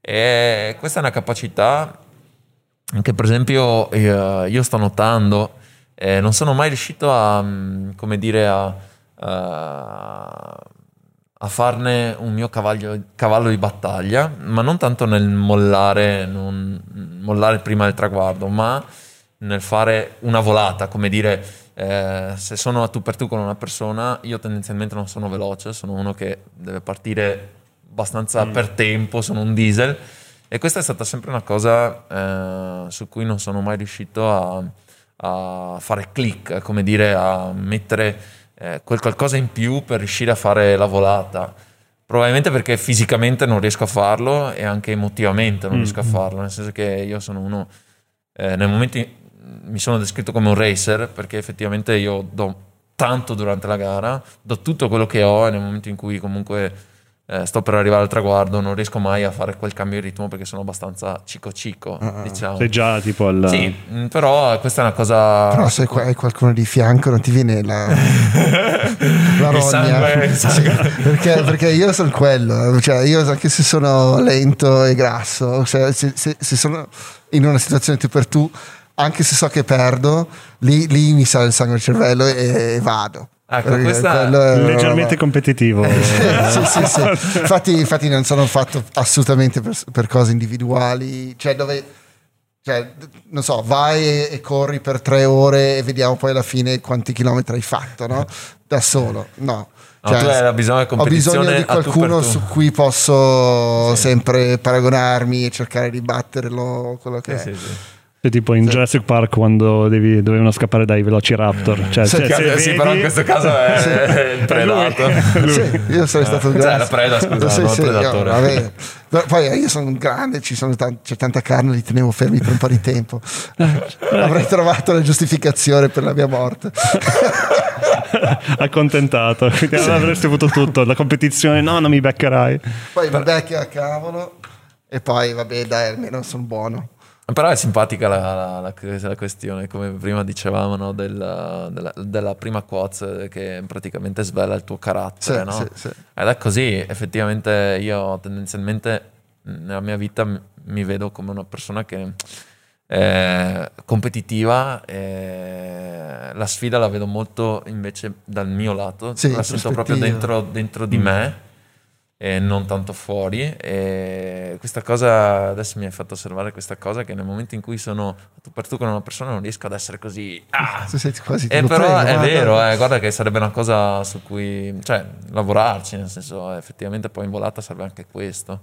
E questa è una capacità che per esempio io, io sto notando, eh, non sono mai riuscito a, mm, come dire, a, a, a farne un mio cavallo, cavallo, di battaglia, ma non tanto nel mollare, non, mollare prima del traguardo, ma nel fare una volata, come dire, eh, se sono a tu per tu con una persona, io tendenzialmente non sono veloce, sono uno che deve partire abbastanza mm. per tempo, sono un diesel e questa è stata sempre una cosa eh, su cui non sono mai riuscito a, a fare click, come dire, a mettere eh, quel qualcosa in più per riuscire a fare la volata. Probabilmente perché fisicamente non riesco a farlo e anche emotivamente non mm. riesco a farlo, nel senso che io sono uno, eh, nel momento in, mi sono descritto come un racer perché effettivamente io do tanto durante la gara, do tutto quello che ho e nel momento in cui comunque eh, sto per arrivare al traguardo, non riesco mai a fare quel cambio di ritmo perché sono abbastanza cico cico, uh, diciamo. Sei già tipo al... Sì, mm, però questa è una cosa... Però se hai qualcuno di fianco non ti viene la, la rogna. Sangue, sangue. perché, perché, io sono quello, cioè io anche se sono lento e grasso, cioè se, se, se sono in una situazione tu per tu anche se so che perdo, lì, lì mi sale il sangue al cervello e, e vado. Ecco, questa è leggermente competitivo. sì, sì, sì. Infatti, infatti, non sono fatto assolutamente per, per cose individuali, cioè dove, cioè, non so, vai e, e, corri per tre ore e vediamo poi alla fine quanti chilometri hai fatto, no? Da solo, no. Cioè, no, tu hai bisogno, ho bisogno di qualcuno su cui posso sì. sempre paragonarmi e cercare di batterlo, quello che sì, è. Sì, è tipo in sì. Jurassic Park quando devi, dovevano scappare dai Velociraptor. Cioè, sì, cioè, sì, però in questo caso è, sì. è il predato. Sì, io sono stato un grande. Cioè, la preda, scusa, sì, sì, predatore. Io, poi io sono un grande, ci sono t- c'è tanta carne, li tenevo fermi per un po' di tempo. Avrei trovato la giustificazione per la mia morte. Accontentato, quindi sì. avresti avuto tutto. La competizione, no, non mi beccherai. Poi mi becchi a cavolo. E poi, vabbè, dai, almeno sono buono. Però è simpatica la, la, la, la, questione, come prima dicevamo, no? della, della, della, prima quoz che praticamente svela il tuo carattere. Sì, no? sì, sì. Ed è così, effettivamente io tendenzialmente nella mia vita mi vedo come una persona che è competitiva, e la sfida la vedo molto invece dal mio lato, la sento proprio dentro, dentro di mm. me e non tanto fuori. E questa cosa adesso mi hai fatto osservare questa cosa che nel momento in cui sono tu per tu con una persona non riesco ad essere così. Ah! Sei quasi, e però prego, è vero, eh, guarda che sarebbe una cosa su cui cioè lavorarci, nel senso effettivamente poi in volata serve anche questo.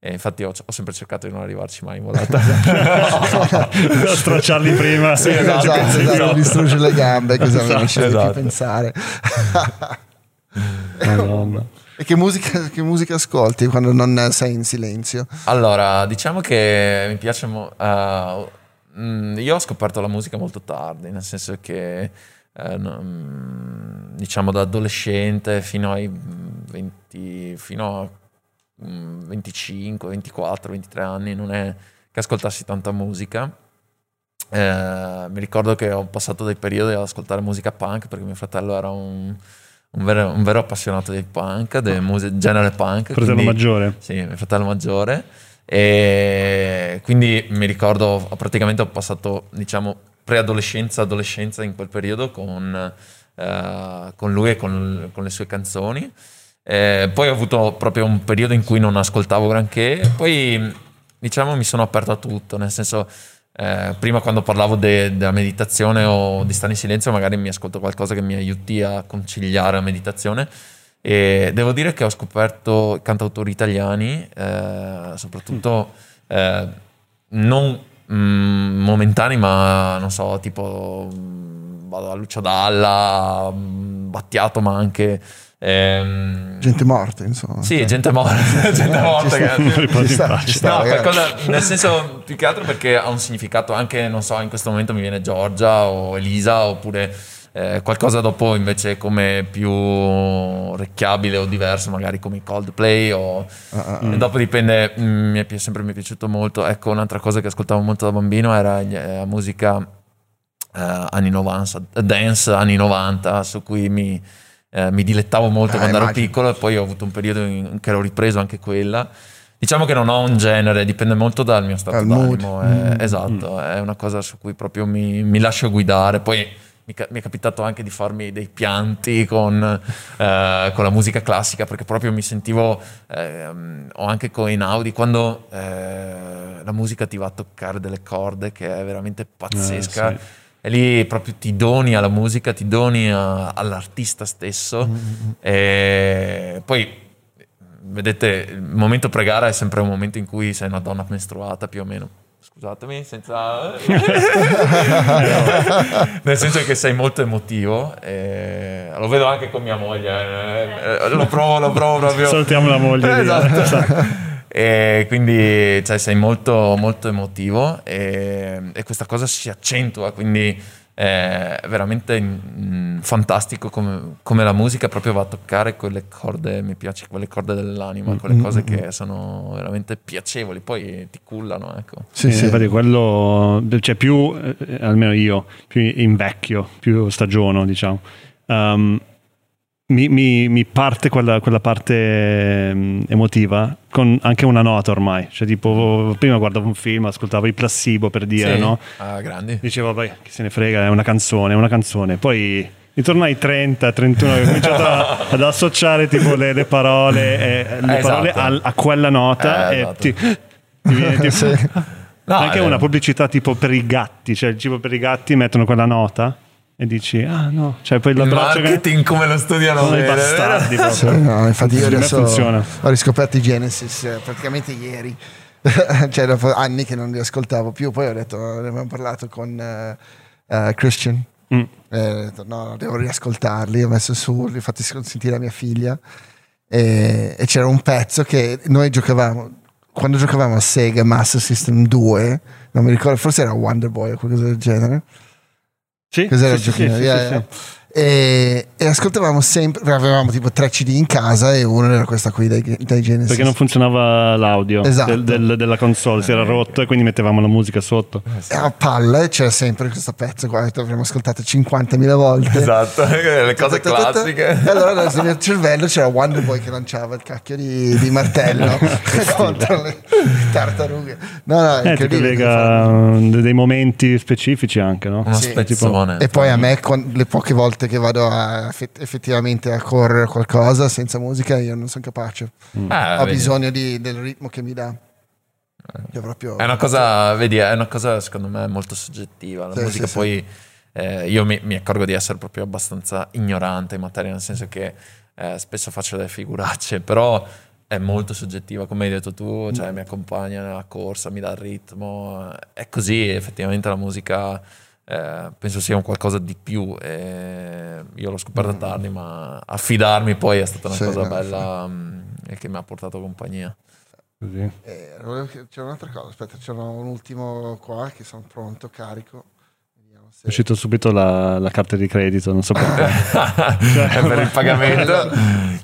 E infatti ho, ho, sempre cercato di non arrivarci mai in volata. Stracciarli prima. Sì, esatto, esatto, esatto. distruggere le gambe, così esatto, non esatto. più pensare. Madonna. E che musica, che musica, ascolti quando non sei in silenzio? Allora, diciamo che mi piace. Uh, io ho scoperto la musica molto tardi, nel senso che, uh, diciamo, da adolescente fino ai 20, fino a 25, 24, 23 anni non è che ascoltassi tanta musica. Eh, mi ricordo che ho passato dei periodi ad ascoltare musica punk perché mio fratello era un un vero, un vero appassionato del punk, del music, genere punk. Fratello quindi, maggiore. Sì, mio fratello maggiore. E quindi mi ricordo, praticamente ho passato, diciamo, preadolescenza, adolescenza in quel periodo con, uh, con lui e con, con, le sue canzoni. Eh, poi ho avuto proprio un periodo in cui non ascoltavo granché, poi diciamo mi sono aperto a tutto, nel senso eh, prima quando parlavo de- della meditazione o di stare in silenzio magari mi ascolto qualcosa che mi aiuti a conciliare la meditazione. E devo dire che ho scoperto cantautori italiani eh, soprattutto eh, non mm, momentanei ma non so tipo mm, vado a Lucio Dalla mm, Battiato ma anche Ehm, gente morta, insomma. Sì, gente morta. gente morta che... ci sta, ci sta, no, qualcosa, nel senso, più che altro perché ha un significato anche, non so, in questo momento mi viene Giorgia o Elisa, oppure eh, qualcosa dopo invece come più orecchiabile o diverso, magari come Coldplay. O... Uh, uh, dopo dipende, mm, mi è sempre mi è piaciuto molto. Ecco, un'altra cosa che ascoltavo molto da bambino era la musica eh, anni 90, dance anni 90 su cui mi, eh, mi dilettavo molto Ah, quando ero piccolo e poi ho avuto un periodo in che ero ripreso anche quella. Diciamo che non ho un genere, dipende molto dal mio stato mood. d'animo. eh, Esatto, è una cosa su cui proprio mi, mi lascio guidare. Poi mi, mi è capitato anche di farmi dei pianti con, eh, con la musica classica perché proprio mi sentivo, ehm, o anche con Inaudi, quando eh, la musica ti va a toccare delle corde che è veramente pazzesca. Eh, sì. E lì proprio ti doni alla musica, ti doni a- all'artista stesso. E poi, vedete, il momento pregara è sempre un momento in cui sei una donna mestruata più o meno. Scusatemi, senza... Nel senso che sei molto emotivo. e Lo vedo anche con mia moglie. eh, Lo provo, lo provo proprio. Salutiamo la moglie di- Esatto. E quindi cioè, sei molto, molto emotivo e, e questa cosa si accentua, quindi è veramente mm, fantastico come, come la musica proprio va a toccare quelle corde, mi piace, quelle corde dell'anima, quelle cose che sono veramente piacevoli, poi ti cullano, ecco. Sì, Eh, sì. infatti quello, cioè più, eh, almeno io, più invecchio, più stagiono, diciamo. Um, mi, mi- mi parte quella, quella parte mm, emotiva con anche una nota ormai. Cioè, tipo, prima guardavo un film, ascoltavo i placebo per dire, Sì. no? Ah, grandi. Dicevo, vabbè, chi se ne frega, è una canzone, è una canzone. Poi intorno ai 30, 31 ho cominciato a- ad associare tipo le, le parole, e, le Eh, parole esatto. al- a quella nota Eh, e esatto. ti, ti viene tipo... Sì. No, Anche eh, una pubblicità tipo per i gatti, cioè il cibo per i gatti mettono quella nota e dici, ah no, cioè poi il l'abbraccio che... marketing come lo studiano Sono i bastardi no, infatti io adesso funziona. ho riscoperto i Genesis eh, praticamente ieri, cioè dopo anni che non li ascoltavo più, poi ho detto, ne abbiamo parlato con eh, eh, Christian, Mm. e ho detto no, no, devo riascoltarli, ho messo su, li ho fatti sentire a mia figlia. E, e c'era un pezzo che noi giocavamo, quando giocavamo a Sega Master System 2, non mi ricordo, forse era Wonder Boy o qualcosa del genere. Sì, Cos'era sì, il sì, E, e ascoltavamo sempre, avevamo tipo tre CD in casa e uno era questa qui dai, dai Genesis. Perché non funzionava l'audio Esatto. del- del- della console, si era rotto e quindi mettevamo la musica sotto. E a palla e c'era sempre questo pezzo qua che avremmo ascoltato 50.000 volte. Esatto, le cose classiche. E allora nel mio cervello c'era Wonder Boy che lanciava il cacchio di, di martello contro le tartarughe. No, no, è Eh, ti uh, dei momenti specifici anche, no? Uno Sì, spezzone. E poi a me, le poche volte che vado a, effett- effettivamente a correre qualcosa senza musica, io non sono capace. Ah, Ho vedi. bisogno di- del ritmo che mi dà. Che proprio- È una cosa, vedi, è una cosa secondo me molto soggettiva. La Sì, musica sì, poi eh, io mi, mi accorgo di essere proprio abbastanza ignorante in materia, nel senso che eh, spesso faccio delle figuracce, però è molto soggettiva, come hai detto tu, cioè mi accompagna nella corsa, mi dà il ritmo, è così, effettivamente la musica eh, penso sia un qualcosa di più. e io l'ho scoperta tardi, ma affidarmi poi è stata una Sì, cosa no, bella mm, e che mi ha portato compagnia. Così. Eh, c'è un'altra cosa, aspetta, c'è un ultimo qua che sono pronto, carico. Se- È uscito subito la, la carta di credito, non so perché. È per il pagamento.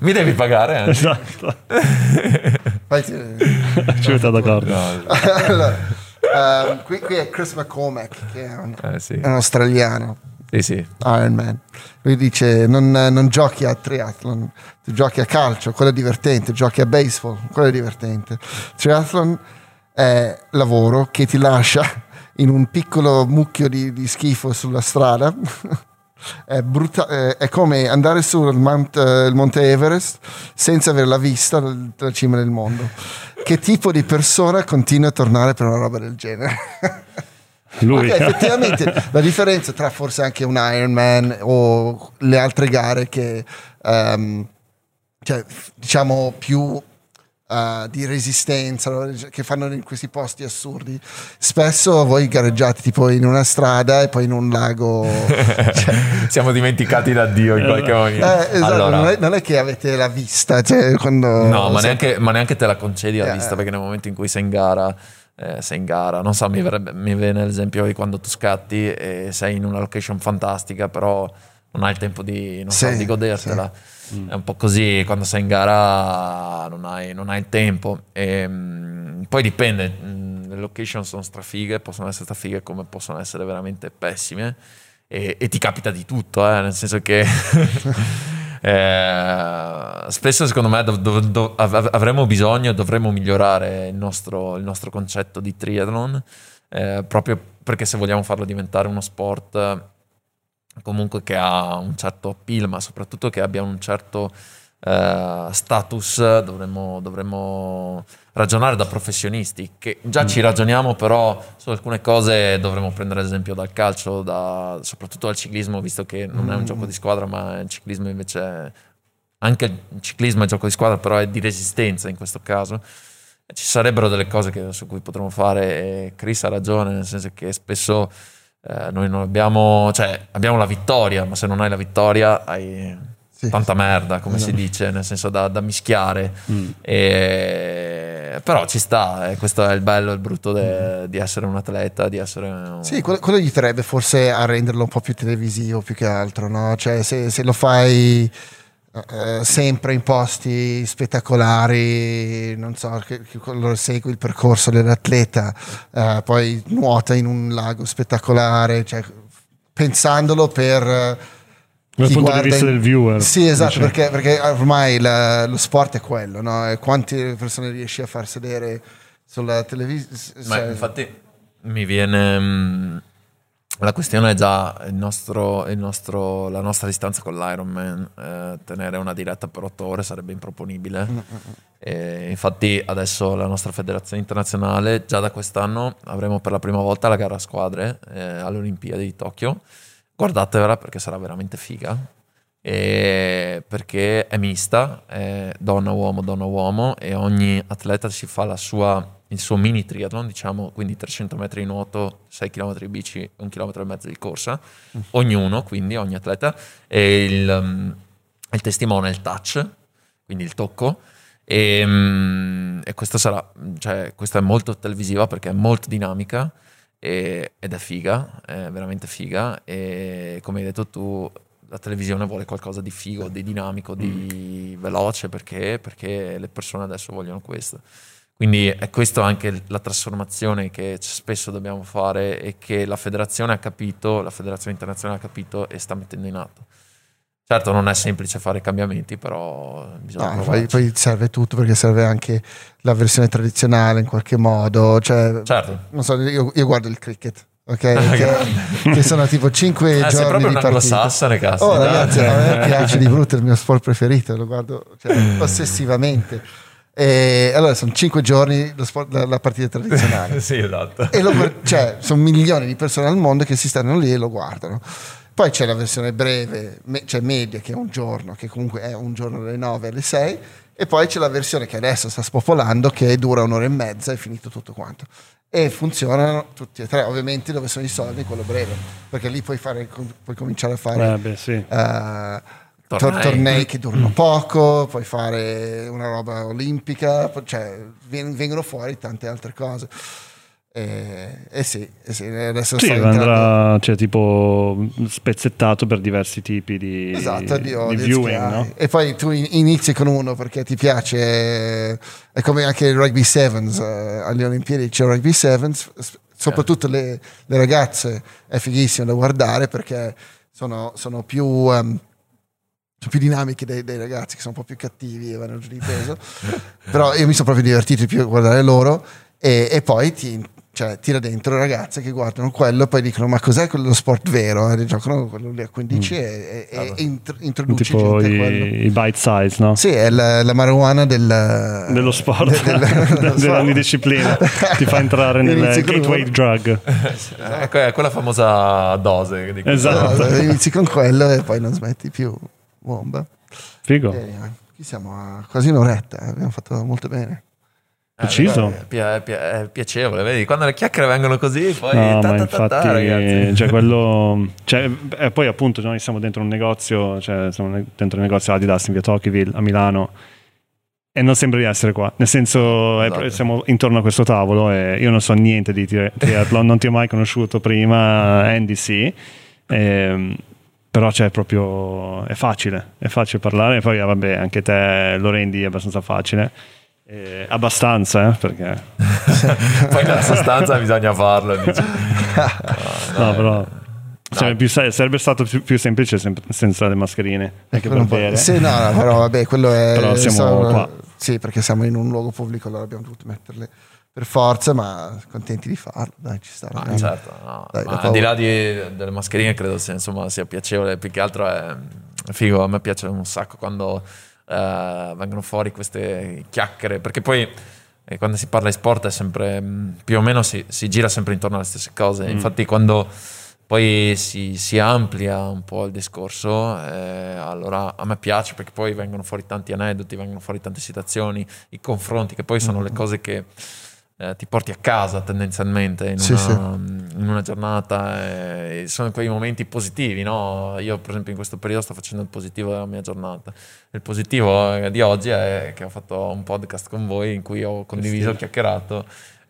Mi devi pagare anche. esatto. Ci metto d'accordo. allora, ehm, qui, qui è Chris McCormack, che è un, Eh, sì. un australiano, sì, sì. Iron Man. Lui dice: non, non giochi a triathlon, tu giochi a calcio, quello è divertente, giochi a baseball, quello è divertente. Triathlon è lavoro che ti lascia in un piccolo mucchio di, di schifo sulla strada. È, brutta- è- è come andare sul Mount- eh, il Monte Everest senza avere la vista dal- dalla cima del mondo. Che tipo di persona continua a tornare per una roba del genere? Lui. Ok, effettivamente la differenza tra forse anche un Ironman o le altre gare che ehm, cioè, diciamo più eh, di resistenza che fanno in questi posti assurdi spesso voi gareggiate tipo in una strada e poi in un lago cioè, Siamo dimenticati da Dio in qualche modo. eh, esatto, allora, non, è, non è che avete la vista cioè, quando no, ma se- neanche, ma neanche te la concedi la Eh. vista perché nel momento in cui sei in gara, eh, sei in gara, non so, mi, verrebbe- mi viene l'esempio di quando tu scatti e sei in una location fantastica, però non hai il tempo di, non so, Sì, di godertela. È un po' così, quando sei in gara non hai, non hai il tempo. E, mm, poi dipende, mm, le location sono strafighe, possono essere strafighe come possono essere veramente pessime e, e ti capita di tutto, eh, nel senso che eh, spesso secondo me dov- dov- dov- avremo bisogno, dovremmo migliorare il nostro, il nostro concetto di triathlon, eh, proprio perché se vogliamo farlo diventare uno sport comunque che ha un certo appeal, ma soprattutto che abbia un certo uh, status, dovremmo, dovremmo, ragionare da professionisti, che già ci ragioniamo, però su alcune cose dovremmo prendere esempio dal calcio, da, soprattutto dal ciclismo, visto che non è un gioco di squadra, ma il ciclismo invece anche il ciclismo è gioco di squadra, però è di resistenza in questo caso. Ci sarebbero delle cose che, su cui potremmo fare e Chris ha ragione, nel senso che spesso eh, noi non abbiamo, cioè abbiamo la vittoria, ma se non hai la vittoria hai sì. tanta merda, come esatto. si dice, nel senso da, da mischiare. Mm. E, però ci sta, eh, questo è il bello e il brutto de, mm. di essere un atleta, di essere... Un... Sì, quello, quello gli farebbe forse a renderlo un po' più televisivo più che altro, no? Cioè se, se lo fai Uh, sempre in posti spettacolari, non so, che, che segui il percorso dell'atleta, uh, poi nuota in un lago spettacolare, cioè, pensandolo per... Dal punto di vista in... del viewer. Sì, esatto, perché, perché, ormai la, lo sport è quello, no? E quante persone riesci a far sedere sulla televisione? Ma infatti mi viene... La questione è già il nostro, il nostro, la nostra distanza con l'Ironman. Eh, tenere una diretta per otto ore sarebbe improponibile. Mm, mm, mm. E infatti, adesso la nostra federazione internazionale, già da quest'anno, avremo per la prima volta la gara a squadre eh, alle Olimpiadi di Tokyo. Guardatevela perché sarà veramente figa. E perché è mista, è donna-uomo, donna-uomo, e ogni atleta si fa la sua il suo mini triathlon, diciamo, quindi 300 metri di nuoto, 6 km di bici, 1 km e mezzo di corsa, mm. ognuno, quindi ogni atleta, e il, um, il testimone è il touch, quindi il tocco, e, um, e questa, sarà, cioè, questa è molto televisiva perché è molto dinamica e, ed è figa, è veramente figa, e come hai detto tu, la televisione vuole qualcosa di figo, di dinamico, di mm. veloce, perché? Perché le persone adesso vogliono questo. Quindi è questa anche la trasformazione che spesso dobbiamo fare e che la federazione ha capito, la federazione internazionale ha capito e sta mettendo in atto. Certo non è semplice fare cambiamenti, però bisogna... No, poi, poi, serve tutto perché serve anche la versione tradizionale in qualche modo. Cioè, certo. Non so, io, io guardo il cricket. Ok, che, che, sono tipo 5 eh, giorni sei proprio di un anglosassone, cazzo. Oh, ragazzi, a me piace di brutto, è il mio sport preferito, lo guardo cioè, ossessivamente. E allora sono cinque giorni sport, la, la, partita tradizionale. sì, esatto. E lo, cioè, sono milioni di persone al mondo che si stanno lì e lo guardano. Poi c'è la versione breve, me, cioè media, che è un giorno, che comunque è un giorno dalle 9 alle 6. E poi c'è la versione che adesso sta spopolando, che dura un'ora e mezza e finito tutto quanto. E funzionano tutti e tre. Ovviamente dove sono i soldi, quello breve, perché lì puoi, fare, puoi cominciare a fare... Eh beh, sì. uh, tornei. tornei che durano poco, puoi fare una roba olimpica, cioè vengono fuori tante altre cose. E, eh, sì, eh sì, adesso sì, andrà cioè, tipo spezzettato per diversi tipi di, esatto, di, di viewing. No? E poi tu inizi con uno perché ti piace, è come anche il rugby sevens, eh, alle Olimpiadi c'è il rugby sevens, soprattutto le, le, ragazze è fighissimo da guardare perché sono, sono più... Um, sono più dinamiche dei, dei, ragazzi che sono un po' più cattivi e vanno giù di peso. Però io mi sono proprio divertito più a guardare loro e, e poi ti, cioè, tira dentro ragazze che guardano quello e poi dicono ma cos'è quello sport vero? E giocano quello lì a 15 mm. e, e, e int- introduci tipo i, i, bite size, no? Sì, è la, la marijuana del, dello sport, de, del, dell'ogni disciplina. Ti fa entrare nel gateway drug. ecco, è quella famosa dose. Di esatto. Inizi con quello e poi non smetti più bomba. Figo. E, eh, qui siamo a quasi un'oretta, eh, abbiamo fatto molto bene. Preciso. Eh, pi- è piacevole, vedi? Quando le chiacchiere vengono così, poi... No, ta- ma infatti, cioè, quello... Cioè, e poi appunto noi siamo dentro un negozio, cioè siamo dentro il negozio Adidas in via Tocqueville a Milano e non sembra di essere qua, nel senso esatto. siamo intorno a questo tavolo e io non so niente di triathlon, non ti ho mai conosciuto prima, Andy sì, e, ehm, però c'è proprio è facile è facile parlare e poi vabbè anche te Lorendi è abbastanza facile Eh, abbastanza, eh, perché... Poi nella sostanza bisogna farlo. Dice. No, no, però... Cioè, più, sarebbe stato più, più semplice senza le mascherine. Anche per bere. Sì, no, no, però vabbè, quello è... Però siamo so, qua. Sì, perché siamo in un luogo pubblico, allora abbiamo dovuto metterle per forza, ma contenti di farlo, dai, ci sta. Ah, certo, no. dai, al di là di, delle mascherine credo sia, insomma, sia piacevole, più che altro è figo, a me piace un sacco quando uh, vengono fuori queste chiacchiere, perché poi eh, quando si parla di sport è sempre, mm, più o meno si, si gira sempre intorno alle stesse cose, mm. infatti quando poi si, si, amplia un po' il discorso, eh, allora a me piace perché poi vengono fuori tanti aneddoti, vengono fuori tante situazioni, i confronti, che poi sono mm. le cose che eh, ti porti a casa tendenzialmente in, sì, una, sì. in una, giornata e sono quei momenti positivi no? io per esempio in questo periodo sto facendo il positivo della mia giornata il positivo eh, di oggi è che ho fatto un podcast con voi in cui ho condiviso, sì. chiacchierato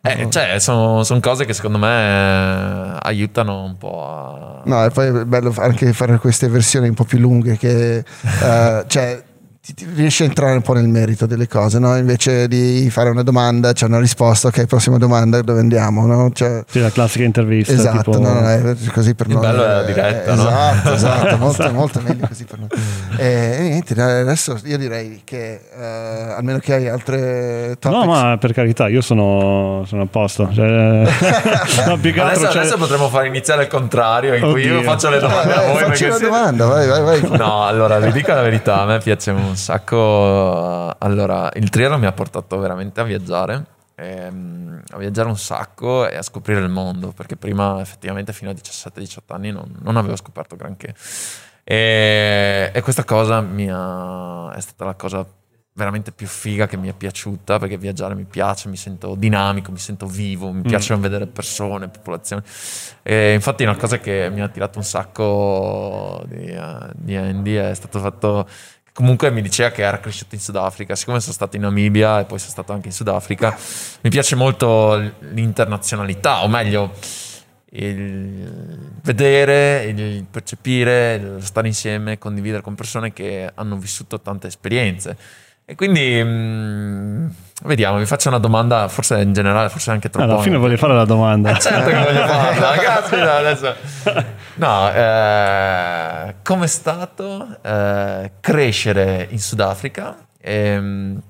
eh, cioè, sono, sono, cose che secondo me aiutano un po' a... No, e poi è bello anche fare queste versioni un po' più lunghe che... uh, cioè, ti, ti riesci a entrare un po' nel merito delle cose, no? invece di fare una domanda c'è una risposta, ok, prossima domanda, dove andiamo? No? Cioè, sì, la classica intervista. Esatto, tipo... no, no, è così per Il noi. bello è la diretta, eh, no? Esatto, esatto, molto, molto meglio così per noi. E, e niente, adesso io direi che uh, almeno che hai altre topics. No, ma per carità, io sono, sono a posto. Cioè, no, adesso, altro, cioè... adesso, potremmo fare iniziare il contrario, in Oddio. cui io faccio le domande eh, a voi. Faccio una domanda, vai, vai, vai. No, allora vi dico la verità, a me piace un un sacco. Allora, il Trierlo mi ha portato veramente a viaggiare. Ehm, a viaggiare un sacco e a scoprire il mondo perché prima effettivamente fino a 17-18 anni non, non, avevo scoperto granché e, e questa cosa ha, è stata la cosa veramente più figa che mi è piaciuta perché viaggiare mi piace, mi sento dinamico, mi sento vivo, mi mm. piace vedere persone, popolazioni. E infatti una cosa che mi ha attirato un sacco di, uh, di Andy è stato fatto comunque mi diceva che era cresciuto in Sudafrica. Siccome sono stato in Namibia e poi sono stato anche in Sudafrica, mi piace molto l'internazionalità, o meglio, il vedere, il percepire, il stare insieme, condividere con persone che hanno vissuto tante esperienze. E quindi mh, mm, vediamo, vi faccio una domanda, forse in generale, forse anche troppo. Alla fine voglio fare la domanda. Eh, certo che voglio farla, caspita, adesso. No, eh, com'è stato eh, crescere in Sudafrica? E, ehm,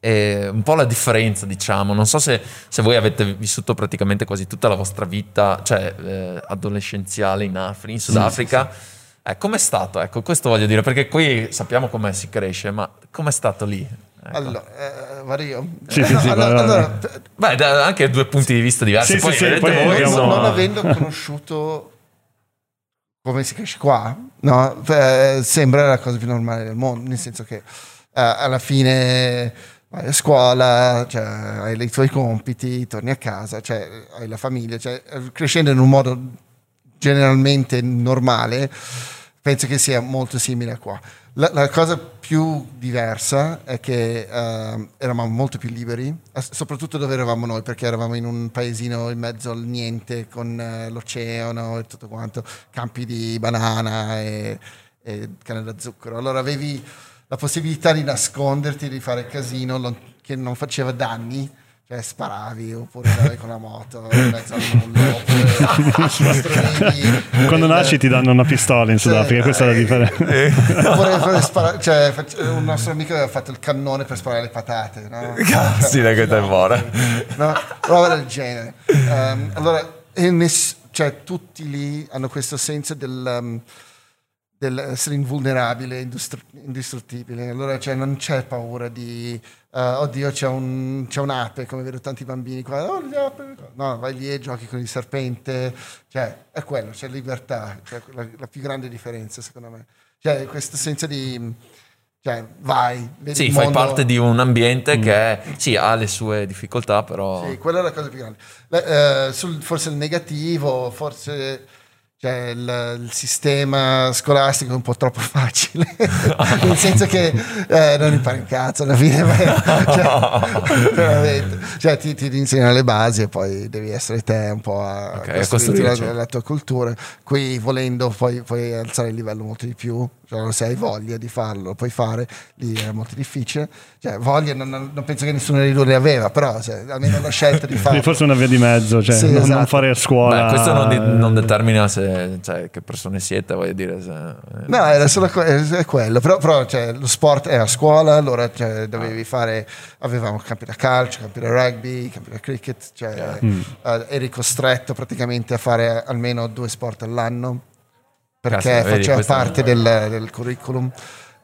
e un po' la differenza, diciamo. Non so se, se, voi avete vissuto praticamente quasi tutta la vostra vita, cioè eh, adolescenziale in, Afri, in Sudafrica. Sì, sì, sì eh, com'è stato? Ecco, questo voglio dire, perché qui sappiamo come si cresce, ma com'è stato lì? Ecco. Allora, eh, Mario. Sì, sì, sì, allora, allora, beh, da, anche due punti di vista diversi. Sì, poi, sì, sì, poi voi, abbiamo... non avendo conosciuto come si cresce qua, no? Beh, sembra la cosa più normale del mondo, nel senso che eh, alla fine vai a scuola, cioè, hai i tuoi compiti, torni a casa, cioè, hai la famiglia, cioè, crescendo in un modo generalmente normale penso che sia molto simile a qua. La, la cosa più diversa è che uh, eravamo molto più liberi, soprattutto dove eravamo noi, perché eravamo in un paesino in mezzo al niente, con uh, l'oceano e tutto quanto, campi di banana e, e canne da zucchero. Allora avevi la possibilità di nasconderti, di fare casino che non faceva danni cioè sparavi oppure andavi con la moto in mezzo al nulla oppure quando nasci ti danno una pistola in Sudafrica cioè, questa è la eh, differenza eh. oppure spara, cioè, un nostro amico aveva fatto il cannone per sparare le patate no? cazzina che te muore no? roba del genere um, allora ness- cioè, tutti lì hanno questo senso del um, dell'essere invulnerabile, indistruttibile. Allora cioè, non c'è paura di, uh, oddio c'è, un, c'è, un'ape, come vedo tanti bambini qua, oh, no, vai lì e giochi con il serpente, cioè è quello, c'è libertà, cioè, la, la, più grande differenza secondo me. Cioè questo senso di... Cioè, vai, vedi Sì, fai parte di un ambiente mm. che sì, ha le sue difficoltà, però... Sì, quella è la cosa più grande. Le, uh, sul, forse il negativo, forse cioè il, il, sistema scolastico è un po' troppo facile, nel senso che eh, non impari un cazzo alla fine, cioè, veramente, cioè ti, ti insegnano le basi e poi devi essere te un po' a okay, costruire la, la, tua cultura. Qui volendo poi puoi alzare il livello molto di più, cioè, se hai voglia di farlo, lo puoi fare, lì è molto difficile. Cioè, voglia non, non, penso che nessuno dei due le aveva, però cioè, almeno la scelta di farlo. Forse una via di mezzo, cioè, sì, non, esatto. non, fare a scuola. Beh, questo non, di, non determina se, cioè, che persone siete, voglio dire. Se, no, era solo è quello, però, però cioè, lo sport è a scuola, allora cioè, dovevi fare, avevamo campi da calcio, campi da rugby, campi da cricket, cioè, mm. eri costretto praticamente a fare almeno due sport all'anno perché Cazzo, faceva vedi, parte del, del, curriculum.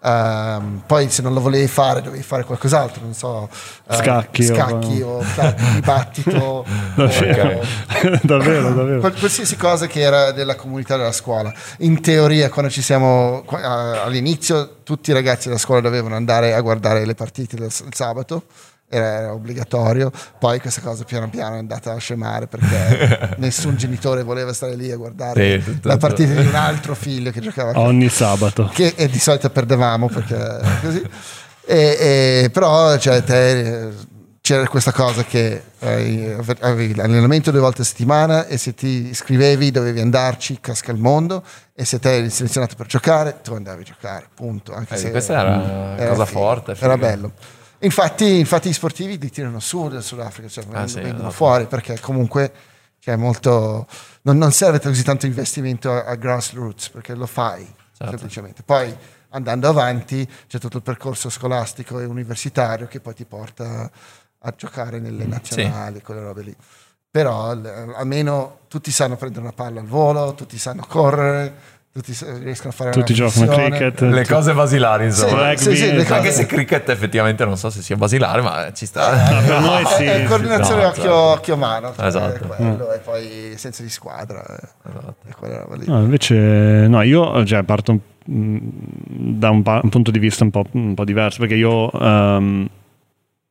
Um, poi se non lo volevi fare dovevi fare qualcos'altro, non so, uh, scacchi, scacchi o, o dibattito. davvero, o, davvero, davvero. Qualsiasi cosa che era della comunità della scuola. In teoria, quando ci siamo all'inizio, tutti i ragazzi della scuola dovevano andare a guardare le partite del sabato era, era, obbligatorio, poi questa cosa piano piano è andata a scemare perché nessun genitore voleva stare lì a guardare sì, la partita di un altro figlio che giocava ogni sabato che, e di solito perdevamo perché così e, e, però cioè, te, c'era questa cosa che eh, avevi l'allenamento due volte a settimana e se ti iscrivevi dovevi andarci, casca il mondo e se te eri selezionato per giocare tu andavi a giocare, punto. Anche eh, se questa era una cosa figo, forte. Figo. Era bello. Infatti, infatti, gli sportivi li tirano su dal Sudafrica, cioè ah, sì, vengono esatto. fuori perché comunque cioè, molto, non, non, serve così tanto investimento a, a grassroots perché lo fai certo. semplicemente. Poi andando avanti c'è tutto il percorso scolastico e universitario che poi ti porta a giocare nelle mm, nazionali, sì. quelle robe lì. Però almeno tutti sanno prendere una palla al volo, tutti sanno correre, tutti riescono a fare tutti giocano a cricket le cose basilari insomma sì, sì, sì, anche se cricket effettivamente non so se sia basilare ma ci sta eh, per noi sì è coordinazione no, occhio, certo. occhio mano cioè esatto. quello, mm. e poi senso di squadra eh. esatto. no, invece no io cioè, parto mm, da un, pa- un, punto di vista un po', un po diverso perché io um,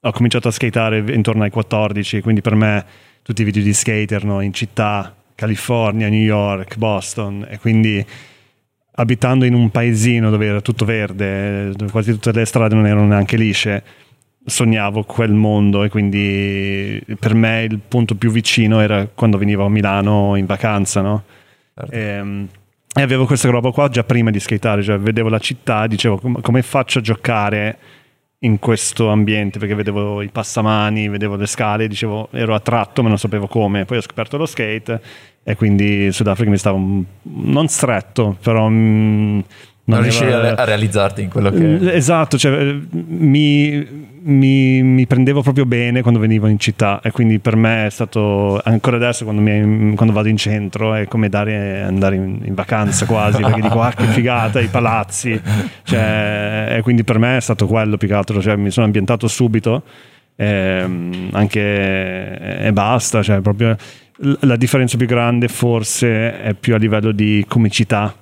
ho cominciato a skateare intorno ai 14 quindi per me tutti i video di skater no, in città California, New York, Boston e quindi abitando in un paesino dove era tutto verde, quasi tutte le strade non erano neanche lisce, sognavo quel mondo e quindi per me il punto più vicino era quando venivo a Milano in vacanza, no? Certo. E, ehm, e, avevo questa roba qua già prima di skateare, cioè vedevo la città dicevo come faccio a giocare in questo ambiente perché vedevo i passamani, vedevo le scale, dicevo ero attratto ma non sapevo come. Poi ho scoperto lo skate e quindi il Sudafrica mi stava non stretto, però mm, non, non riuscivi era... a realizzarti in quello che... Esatto, cioè, mi, mi, mi, prendevo proprio bene quando venivo in città e quindi per me è stato, ancora adesso quando, mi, quando vado in centro è come dare, andare in, in vacanza quasi, perché dico ah che figata, i palazzi, cioè, e quindi per me è stato quello più che altro, cioè, mi sono ambientato subito e, anche, e basta, cioè, proprio la differenza più grande forse è più a livello di comicità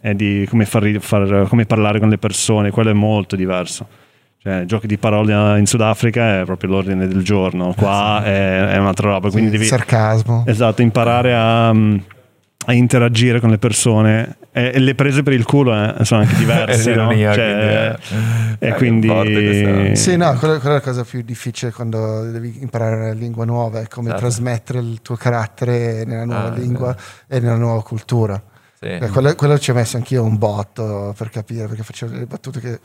e di come, far, far, come parlare con le persone, quello è molto diverso. Cioè, giochi di parole in Sudafrica è proprio l'ordine del giorno, qua sì. è, è, un'altra roba. Quindi sì, devi, sarcasmo. Esatto, imparare a, a interagire con le persone e, le prese per il culo eh, sono anche diverse. no? cioè, quindi, è, e quindi... Sì, no, quella, quella, è la cosa più difficile quando devi imparare una lingua nuova, è come certo. trasmettere il tuo carattere nella nuova ah, lingua e nella nuova cultura. Sì. Quello, quello, ci ho messo anch'io un botto per capire, perché facevo delle battute che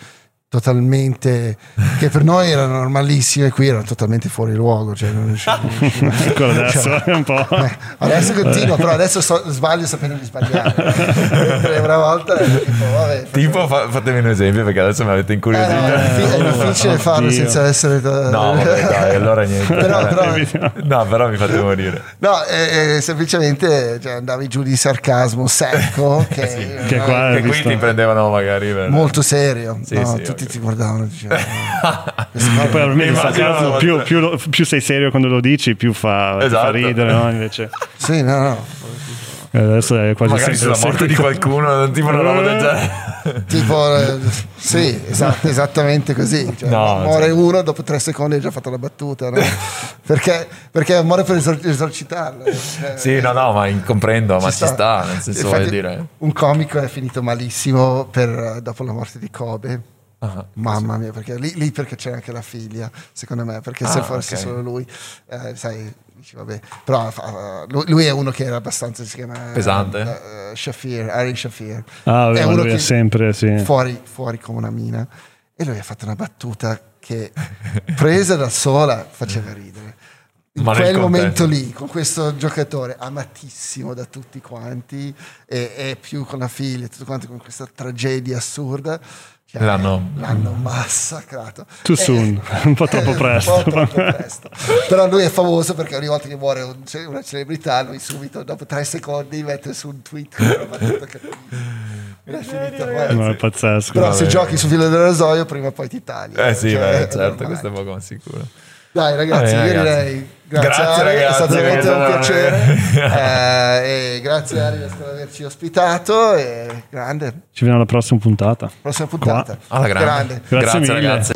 totalmente che per noi erano normalissime qui erano totalmente fuori luogo cioè non ancora adesso cioè, un po' eh, adesso continuo però adesso so, sbaglio sapendo di sbagliare. Una volta tipo, vabbè, tipo fa, fatemi un esempio perché adesso mi avete incuriosito. Eh, no, è difficile farlo Oddio. senza essere da... no vabbè dai allora niente. Però, però, no però mi fate morire. No è semplicemente cioè, andavi giù di sarcasmo secco che, sì. che, qua, che qui ti prendevano magari per... molto serio. Sì, no, sì, tutti ti guardavano dicevano poi almeno sarcasmo, più, più, più, sei serio quando lo dici più fa, esatto. fa ridere no? invece sì no no Adesso è quasi Magari sulla morte di qualcuno, tipo una roba del genere. tipo, eh, sì, esatto, esattamente così. Cioè, No, muore cioè- uno, dopo tre secondi hai già fatto la battuta, no? perché, perché muore per esor- esorcitarlo. Cioè, Sì, no, no, ma comprendo, ma ci sta, nel senso Infatti, dire. Un comico è finito malissimo per- dopo la morte di Kobe. Ah, Mamma mia, perché lì, lì perché c'era anche la figlia, secondo me, perché se Ah, fosse ok. solo lui, eh, sai, dici, vabbè. Però fa- lui, lui è uno che era abbastanza, si chiama... Pesante? eh, Shafir, Ari Shafir. Ah, vabbè, È uno lui è che- sempre, sì. fuori, fuori come una mina. E lui ha fatto una battuta che presa da sola faceva ridere. In Ma nel quel momento lì, con questo giocatore amatissimo da tutti quanti, e, e più con la figlia, tutto quanto con questa tragedia assurda, cioè, L'hanno- l'hanno massacrato. Too Eh, soon, un po' troppo presto. po' troppo presto. Però lui è famoso perché ogni volta che muore un- una celebrità, lui subito, dopo tre secondi, mette su un tweet che... È finita qua. No, è pazzesco. Però se Vabbè. giochi su filo del rasoio, prima o poi ti tagli. Eh sì, Cioè, beh, certo, questo è poco ma sicuro. Dai ragazzi, Vabbè, io ragazzi. direi grazie, Grazie, Ari, è ragazzi, stato veramente un piacere. Eh, e grazie Ari per averci ospitato e grande. Ci vediamo alla prossima puntata. Prossima puntata. Alla grande. Grazie mille. ragazzi.